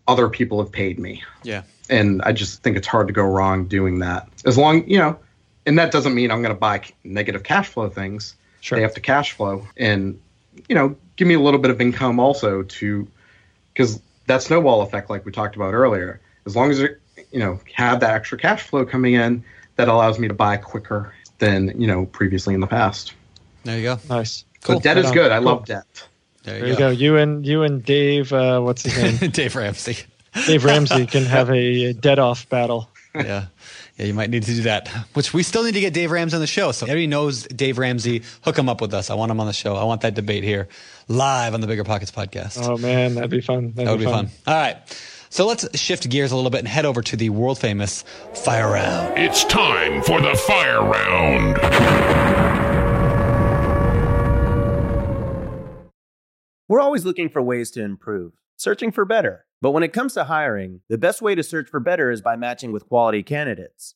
other people have paid me. Yeah. And I just think it's hard to go wrong doing that. As long, you know, and that doesn't mean I'm going to buy negative cash flow things. Sure. They have to cash flow. And you know, give me a little bit of income also to, because that snowball effect, like we talked about earlier, as long as it, you know, have that extra cash flow coming in, that allows me to buy quicker than you know previously in the past. There you go. Nice. Cool. So debt is good. I cool. love debt. There you, there you go. go. You and you and Dave, uh, what's his name? Dave Ramsey. Dave Ramsey can have a debt off battle. yeah. Yeah, you might need to do that. Which we still need to get Dave Ramsey on the show. So everybody knows Dave Ramsey. Hook him up with us. I want him on the show. I want that debate here live on the Bigger Pockets podcast. Oh man, that'd be fun. That'd that would be, be fun. fun. All right. So let's shift gears a little bit and head over to the world famous fire round. It's time for the fire round. We're always looking for ways to improve, searching for better. But when it comes to hiring, the best way to search for better is by matching with quality candidates.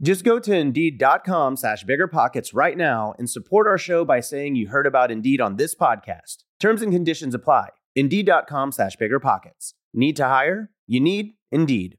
Just go to Indeed.com slash BiggerPockets right now and support our show by saying you heard about Indeed on this podcast. Terms and conditions apply. Indeed.com slash BiggerPockets. Need to hire? You need Indeed.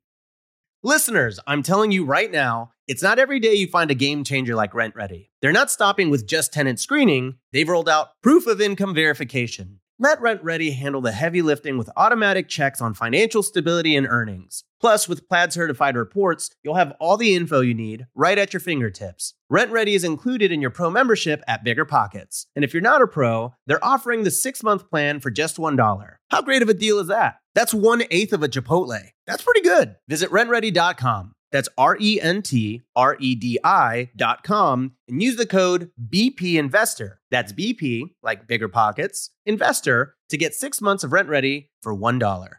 Listeners, I'm telling you right now, it's not every day you find a game changer like RentRedi. They're not stopping with just tenant screening, they've rolled out proof of income verification. Let RentRedi handle the heavy lifting with automatic checks on financial stability and earnings. Plus, with Plaid certified reports, you'll have all the info you need right at your fingertips. RentRedi is included in your pro membership at Bigger Pockets. And if you're not a pro, they're offering the six month plan for just $1. How great of a deal is that? That's one eighth of a Chipotle. That's pretty good. Visit rentredi.com. That's R E N T R E D I.com and use the code BP Investor. That's BP, like Bigger Pockets, Investor to get six months of RentRedi for $1.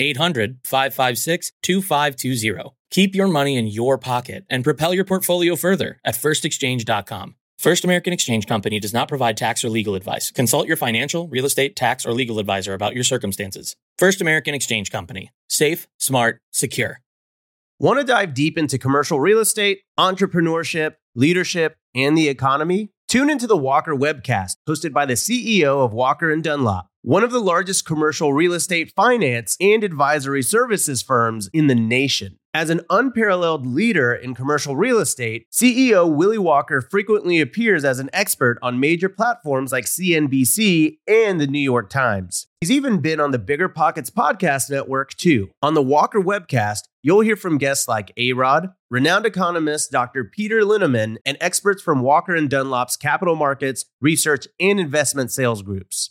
800 556 2520. Keep your money in your pocket and propel your portfolio further at firstexchange.com. First American Exchange Company does not provide tax or legal advice. Consult your financial, real estate, tax, or legal advisor about your circumstances. First American Exchange Company. Safe, smart, secure. Want to dive deep into commercial real estate, entrepreneurship, leadership, and the economy? Tune into the Walker webcast hosted by the CEO of Walker and Dunlop, one of the largest commercial real estate finance and advisory services firms in the nation. As an unparalleled leader in commercial real estate, CEO Willie Walker frequently appears as an expert on major platforms like CNBC and the New York Times. He's even been on the Bigger Pockets podcast network too. On the Walker webcast, you'll hear from guests like A-Rod, renowned economist Dr. Peter Linneman, and experts from Walker and Dunlop's capital markets, research, and investment sales groups.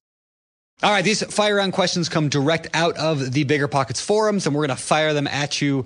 All right, these fire round questions come direct out of the Bigger Pockets forums, and we're going to fire them at you.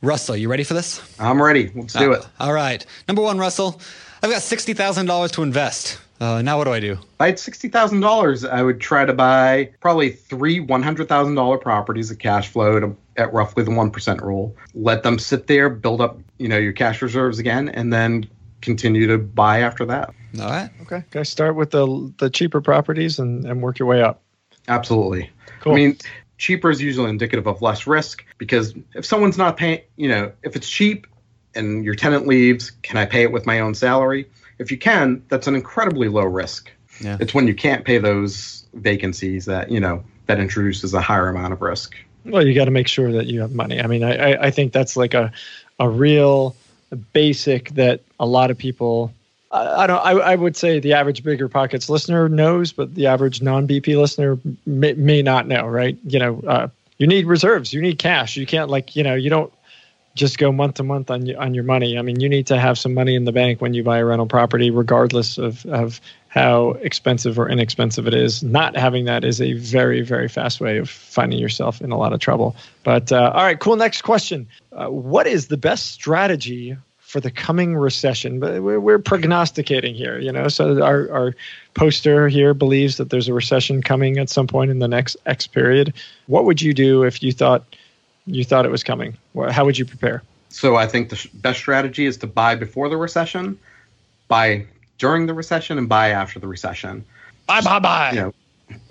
Russell, you ready for this? I'm ready. Let's do Uh, it. All right. Number one, Russell, I've got $60,000 to invest. Uh, now what do I do? If I had sixty thousand dollars, I would try to buy probably three one hundred thousand dollar properties that cash flowed at roughly the one percent rule. Let them sit there, build up, you know, your cash reserves again, and then continue to buy after that. All right. Okay. Guys, start with the the cheaper properties and, and work your way up. Absolutely. Cool. I mean, cheaper is usually indicative of less risk because if someone's not paying, you know, if it's cheap and your tenant leaves, can I pay it with my own salary? If you can, that's an incredibly low risk. Yeah. It's when you can't pay those vacancies that, you know, that introduces a higher amount of risk. Well, you got to make sure that you have money. I mean, I, I, I think that's like a, a real basic that a lot of people. I, don't. I, I would say the average bigger pockets listener knows, but the average non BP listener may, may not know. Right? You know, uh, you need reserves. You need cash. You can't like you know you don't just go month to month on your on your money. I mean, you need to have some money in the bank when you buy a rental property, regardless of of how expensive or inexpensive it is. Not having that is a very very fast way of finding yourself in a lot of trouble. But uh, all right, cool. Next question: uh, What is the best strategy? For the coming recession, but we're, we're prognosticating here, you know. So our, our poster here believes that there's a recession coming at some point in the next X period. What would you do if you thought you thought it was coming? How would you prepare? So I think the best strategy is to buy before the recession, buy during the recession, and buy after the recession. Bye bye bye. You know,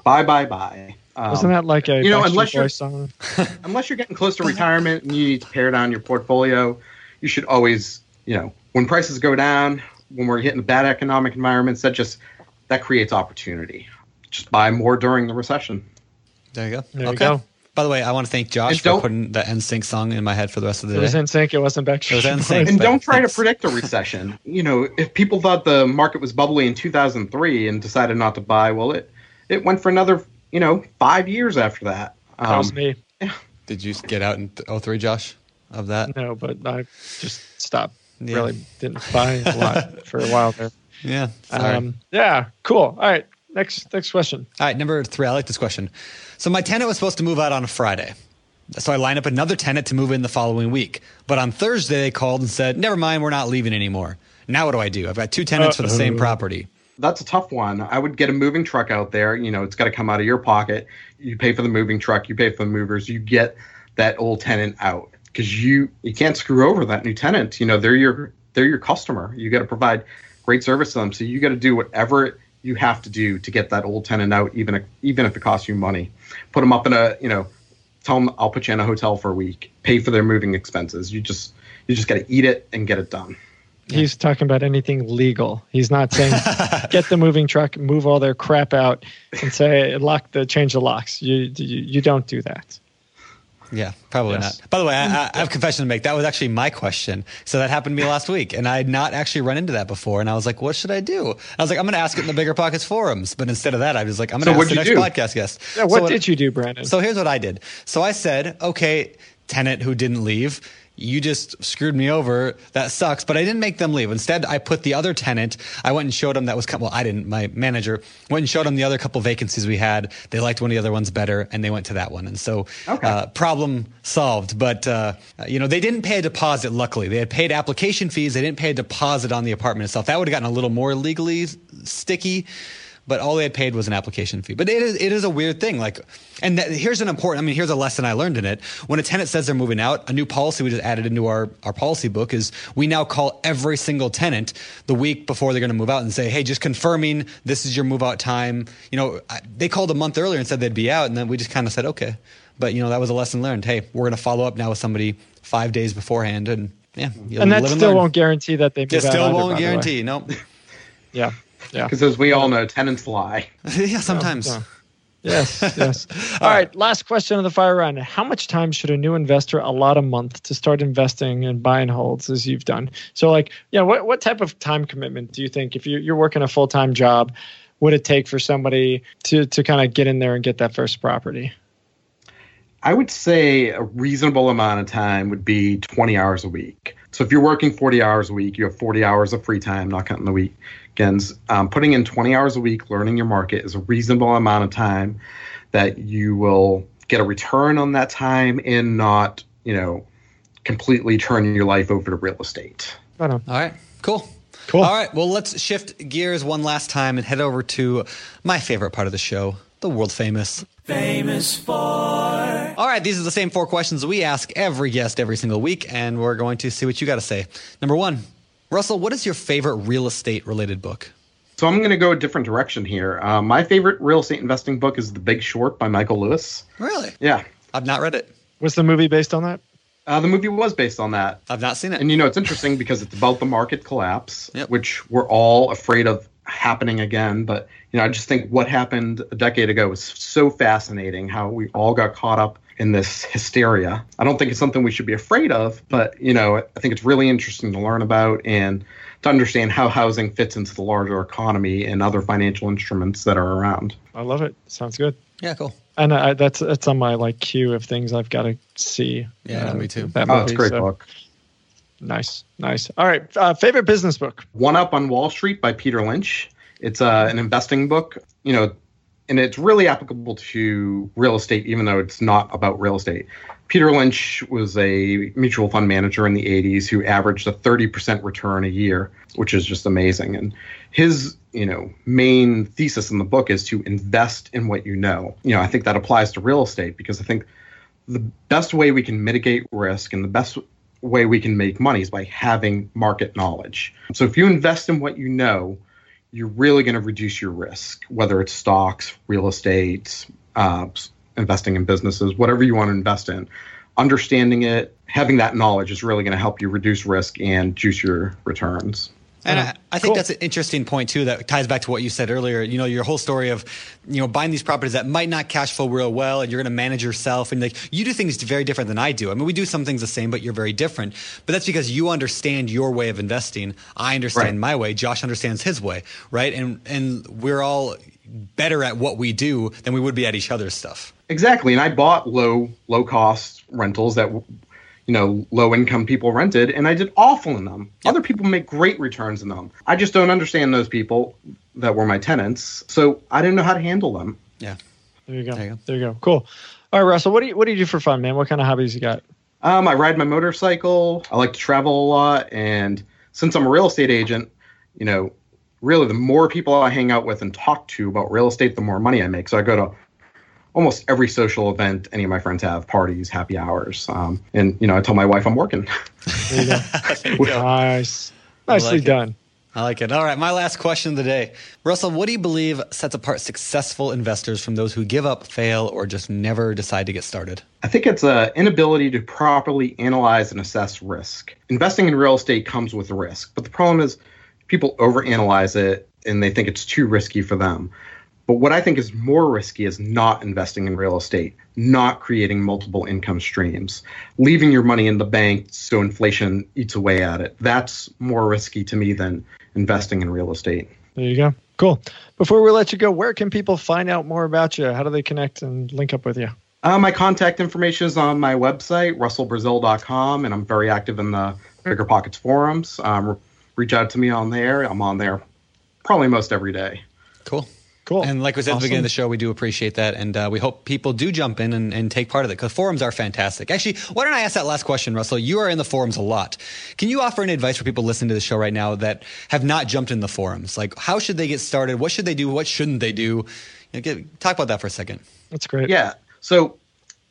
buy, buy, buy. Um, Wasn't that like a you know, unless you're- song? unless you're getting close to retirement and you need to pare down your portfolio, you should always, you know, when prices go down, when we're hitting bad economic environments, that just that creates opportunity. Just buy more during the recession. There you go. There okay. you go. By the way, I want to thank Josh for putting the NSYNC song in my head for the rest of the day. It was day. in sync. It wasn't back. It was NSYNC. And don't try thanks. to predict a recession. You know, if people thought the market was bubbly in 2003 and decided not to buy, well, it it went for another, you know, five years after that. That was Um, me. Did you get out in 03, Josh, of that? No, but I just stopped. Yeah. Really didn't buy a lot for a while there. Yeah. Sorry. Um, yeah, cool. All right, next next question. All right, number three. I like this question. So my tenant was supposed to move out on a Friday. So I lined up another tenant to move in the following week. But on Thursday, they called and said, never mind, we're not leaving anymore. Now what do I do? I've got two tenants for the same property. that's a tough one. I would get a moving truck out there. You know, it's got to come out of your pocket. You pay for the moving truck. You pay for the movers. You get that old tenant out because you you can't screw over that new tenant. You know, they're your they're your customer. You got to provide great service to them. So you got to do whatever you have to do to get that old tenant out, even if, even if it costs you money. Put them up in a you know, tell them I'll put you in a hotel for a week. Pay for their moving expenses. You just you just got to eat it and get it done. He's talking about anything legal. He's not saying get the moving truck, move all their crap out, and say lock the change the locks. You you, you don't do that. Yeah, probably Yes. not. By the way, I, I have a confession to make. That was actually my question. So that happened to me last week, and I had not actually run into that before. And I was like, "What should I do?" I was like, "I'm going to ask it in the Bigger Pockets forums." But instead of that, I was like, "I'm going to ask the next do? podcast guest." Yeah, So what did you do, Brandon? So here's what I did. So I said, okay, tenant who didn't leave, you just screwed me over. That sucks. But I didn't make them leave. Instead, I put the other tenant, I went and showed them that was, well, I didn't, my manager went and showed them the other couple vacancies we had. They liked one of the other ones better and they went to that one. And so, Okay. uh, problem solved. But, uh, you know, they didn't pay a deposit, luckily. They had paid application fees. They didn't pay a deposit on the apartment itself. That would have gotten a little more legally sticky but all they had paid was an application fee. But it is it is a weird thing. Like, and that, here's an important. I mean, here's a lesson I learned in it. When a tenant says they're moving out, a new policy we just added into our our policy book is we now call every single tenant the week before they're going to move out and say, hey, just confirming this is your move out time. You know, I, they called a month earlier and said they'd be out, and then we just kind of said okay. But you know, that was a lesson learned. Hey, we're going to follow up now with somebody five days beforehand, and yeah, and that still learn. won't guarantee that they move It out still won't guarantee. No. Yeah, yeah. Because as we all know, tenants lie. yeah, sometimes. yeah. Yes, yes. All right, last question of the fire round. How much time should a new investor allot a month to start investing and buy and holds as you've done? So, like, yeah, what, what type of time commitment do you think, if you're, you're working a full time job, would it take for somebody to, to kind of get in there and get that first property? I would say a reasonable amount of time would be 20 hours a week. So if you're working 40 hours a week, you have 40 hours of free time, not counting the weekends. Um, putting in 20 hours a week, learning your market is a reasonable amount of time that you will get a return on that time and not, you know, completely turn your life over to real estate. I don't All right, cool. Cool. All right, well, let's shift gears one last time and head over to my favorite part of the show, the world famous. Famous for. All right, these are the same four questions we ask every guest every single week, and we're going to see what you got to say. Number one, Russell, what is your favorite real estate related book? So I'm going to go a different direction here. Uh, my favorite real estate investing book is The Big Short by Michael Lewis. Really? Yeah. I've not read it. Was the movie based on that? Uh, the movie was based on that. I've not seen it. And you know, it's interesting because it's about the market collapse, Yep. which we're all afraid of happening again. But you know, I just think what happened a decade ago was so fascinating. How we all got caught up in this hysteria. I don't think it's something we should be afraid of, but you know, I think it's really interesting to learn about and to understand how housing fits into the larger economy and other financial instruments that are around. I love it. Sounds good. yeah, cool. And I, that's that's on my like queue of things I've got to see. Yeah, no, me too. That Oh, movie, it's a great so- book. Nice, nice. All right, uh, favorite business book. One Up on Wall Street by Peter Lynch. It's uh, an investing book, you know, and it's really applicable to real estate, even though it's not about real estate. Peter Lynch was a mutual fund manager in the 80s who averaged a 30% return a year, which is just amazing. And his, you know, main thesis in the book is to invest in what you know. You know, I think that applies to real estate because I think the best way we can mitigate risk and the best way we can make money is by having market knowledge. So if you invest in what you know, you're really going to reduce your risk, whether it's stocks, real estate, uh, investing in businesses, whatever you want to invest in. Understanding it, having that knowledge is really going to help you reduce risk and juice your returns. And. I, I think Cool. that's an interesting point too. That ties back to what you said earlier. You know, your whole story of, you know, buying these properties that might not cash flow real well, and you're going to manage yourself, and like you do things very different than I do. I mean, we do some things the same, but you're very different. But that's because you understand your way of investing. I understand Right. my way. Josh understands his way, right? And and we're all better at what we do than we would be at each other's stuff. Exactly, and I bought low low cost rentals that you know low income people rented, and I did awful in them. Other people make great returns in them. I just don't understand those people that were my tenants, so I didn't know how to handle them. Yeah. There you go. There you go. There you go. Cool. All right, Russell. What do you what do you do for fun, man? What kind of hobbies you got? Um, I ride my motorcycle. I like to travel a lot, and since I'm a real estate agent, you know, really the more people I hang out with and talk to about real estate, the more money I make. So I go to almost every social event any of my friends have, parties, happy hours, um, and you know, I tell my wife I'm working. There you go. Nice. Nicely like it. done. I like it. All right, my last question of the day. Russell, what do you believe sets apart successful investors from those who give up, fail, or just never decide to get started? I think it's an inability to properly analyze and assess risk. Investing in real estate comes with risk, but the problem is people overanalyze it and they think it's too risky for them. But what I think is more risky is not investing in real estate, not creating multiple income streams, leaving your money in the bank so inflation eats away at it. That's more risky to me than investing in real estate. There you go. Cool. Before we let you go, where can people find out more about you? How do they connect and link up with you? Uh, my contact information is on my website, russellbrazil.com, and I'm very active in the Bigger Pockets forums. Um, reach out to me on there. I'm on there probably most every day. Cool. Cool. And like we said at the beginning of the show, we do appreciate that. And uh, we hope people do jump in and, and take part of it because forums are fantastic. Actually, why don't I ask that last question, Russell? You are in the forums a lot. Can you offer any advice for people listening to the show right now that have not jumped in the forums? Like, how should they get started? What should they do? What shouldn't they do? You know, get, talk about that for a second. That's great. Yeah. So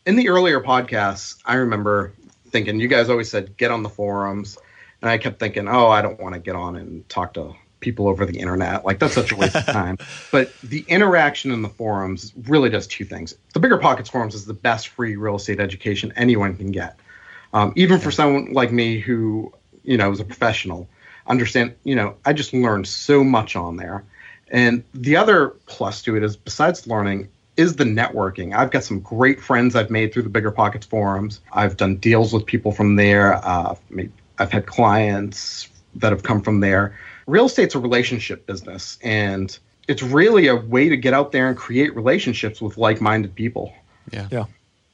in the earlier podcasts, I remember thinking, you guys always said, get on the forums. And I kept thinking, oh, I don't want to get on and talk to people over the internet. Like, that's such a waste of time. But the interaction in the forums really does two things. The Bigger Pockets forums is the best free real estate education anyone can get. Um, even for someone like me who, you know, is a professional, understand, you know, I just learned so much on there. And the other plus to it is, besides learning, is the networking. I've got some great friends I've made through the Bigger Pockets forums. I've done deals with people from there. Uh, I've had clients that have come from there. Real estate's a relationship business, and it's really a way to get out there and create relationships with like-minded people. Yeah. Yeah.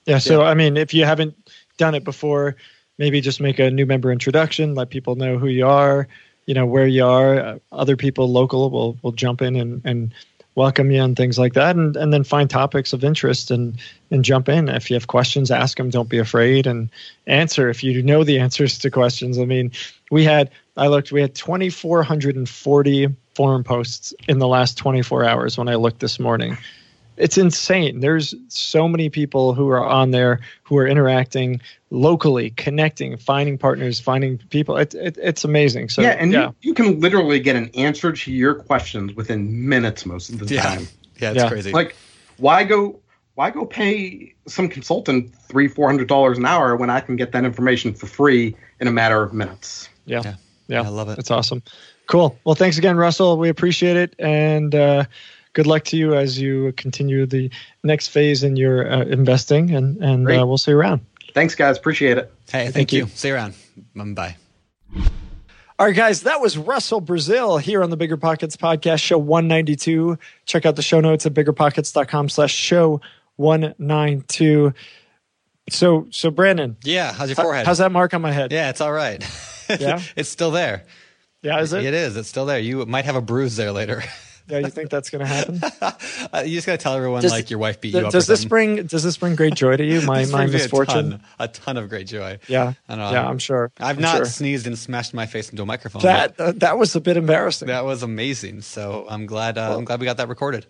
Yeah. So, I mean, if you haven't done it before, maybe just make a new member introduction, let people know who you are, you know, where you are. Uh, other people local will, will jump in and, and welcome you and things like that. And, and then find topics of interest and, and jump in. If you have questions, ask them. Don't be afraid and answer if you know the answers to questions. I mean, we had, I looked, we had 2,440 forum posts in the last 24 hours when I looked this morning it's insane. There's so many people who are on there who are interacting locally, connecting, finding partners, finding people. It, it, it's amazing. So yeah, and yeah, You, you can literally get an answer to your questions within minutes most of the Yeah. time. Yeah, it's Yeah. crazy. Like, why go? Why go pay some consultant three, four hundred dollars an hour when I can get that information for free in a matter of minutes? yeah, Yeah. Yeah, I love it. It's awesome. Cool. Well, thanks again, Russell. We appreciate it, and uh, good luck to you as you continue the next phase in your uh, investing. And and uh, we'll see you around. Thanks, guys. Appreciate it. hey, thank, thank you. you. See you around. Um, bye. All right, guys, that was Russell Brazil here on the Bigger Pockets podcast, show 192. Check out the show notes at biggerpockets.com slash show 192. So, so Brandon, Yeah, how's your h- forehead? how's that mark on my head? Yeah, it's all right. Yeah? it's still there. Yeah, is it? It is. It's still there. You might have a bruise there later. Yeah, you think that's going to happen? Uh, you just gotta tell everyone Does- like your wife beat you up. does or this something. bring does this bring great joy to you? My This my misfortune. A ton, a ton of great joy. Yeah, I don't know. yeah, I'm sure. I've I'm not sure. sneezed and smashed my face into a microphone. that uh, that was a bit embarrassing. that was amazing. So I'm glad. Uh, I'm glad we got that recorded.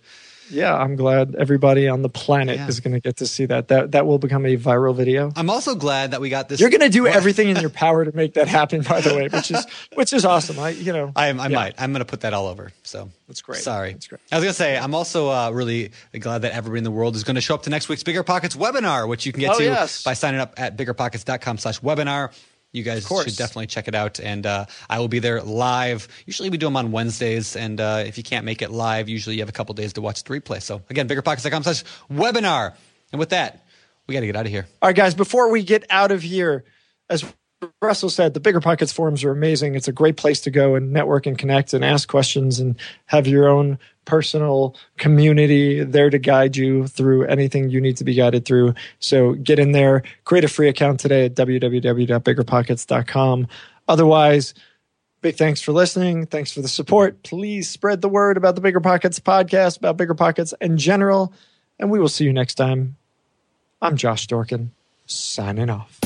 Yeah, I'm glad everybody on the planet Yeah. is going to get to see that. That that will become a viral video. I'm also glad that we got this. You're going to do everything in your power to make that happen. By the way, which is which is awesome. I you know I, I yeah. might. I'm going to put that all over. So That's great. Sorry. That's great. I was going to say, I'm also uh, really glad that everybody in the world is going to show up to next week's Bigger Pockets webinar, which you can get Oh, to yes. by signing up at biggerpockets.com slash webinar. You guys should definitely check it out. And uh, I will be there live. Usually we do them on Wednesdays. And uh, if you can't make it live, usually you have a couple days to watch the replay. So again, biggerpockets.com slash webinar. And with that, we got to get out of here. All right, guys, before we get out of here, as Russell said, the Bigger Pockets forums are amazing. It's a great place to go and network and connect and ask questions and have your own personal community there to guide you through anything you need to be guided through. So get in there, create a free account today at www.biggerpockets.com. Otherwise, big thanks for listening. Thanks for the support. Please spread the word about the Bigger Pockets podcast, about Bigger Pockets in general. And we will see you next time. I'm Josh Dorkin, signing off.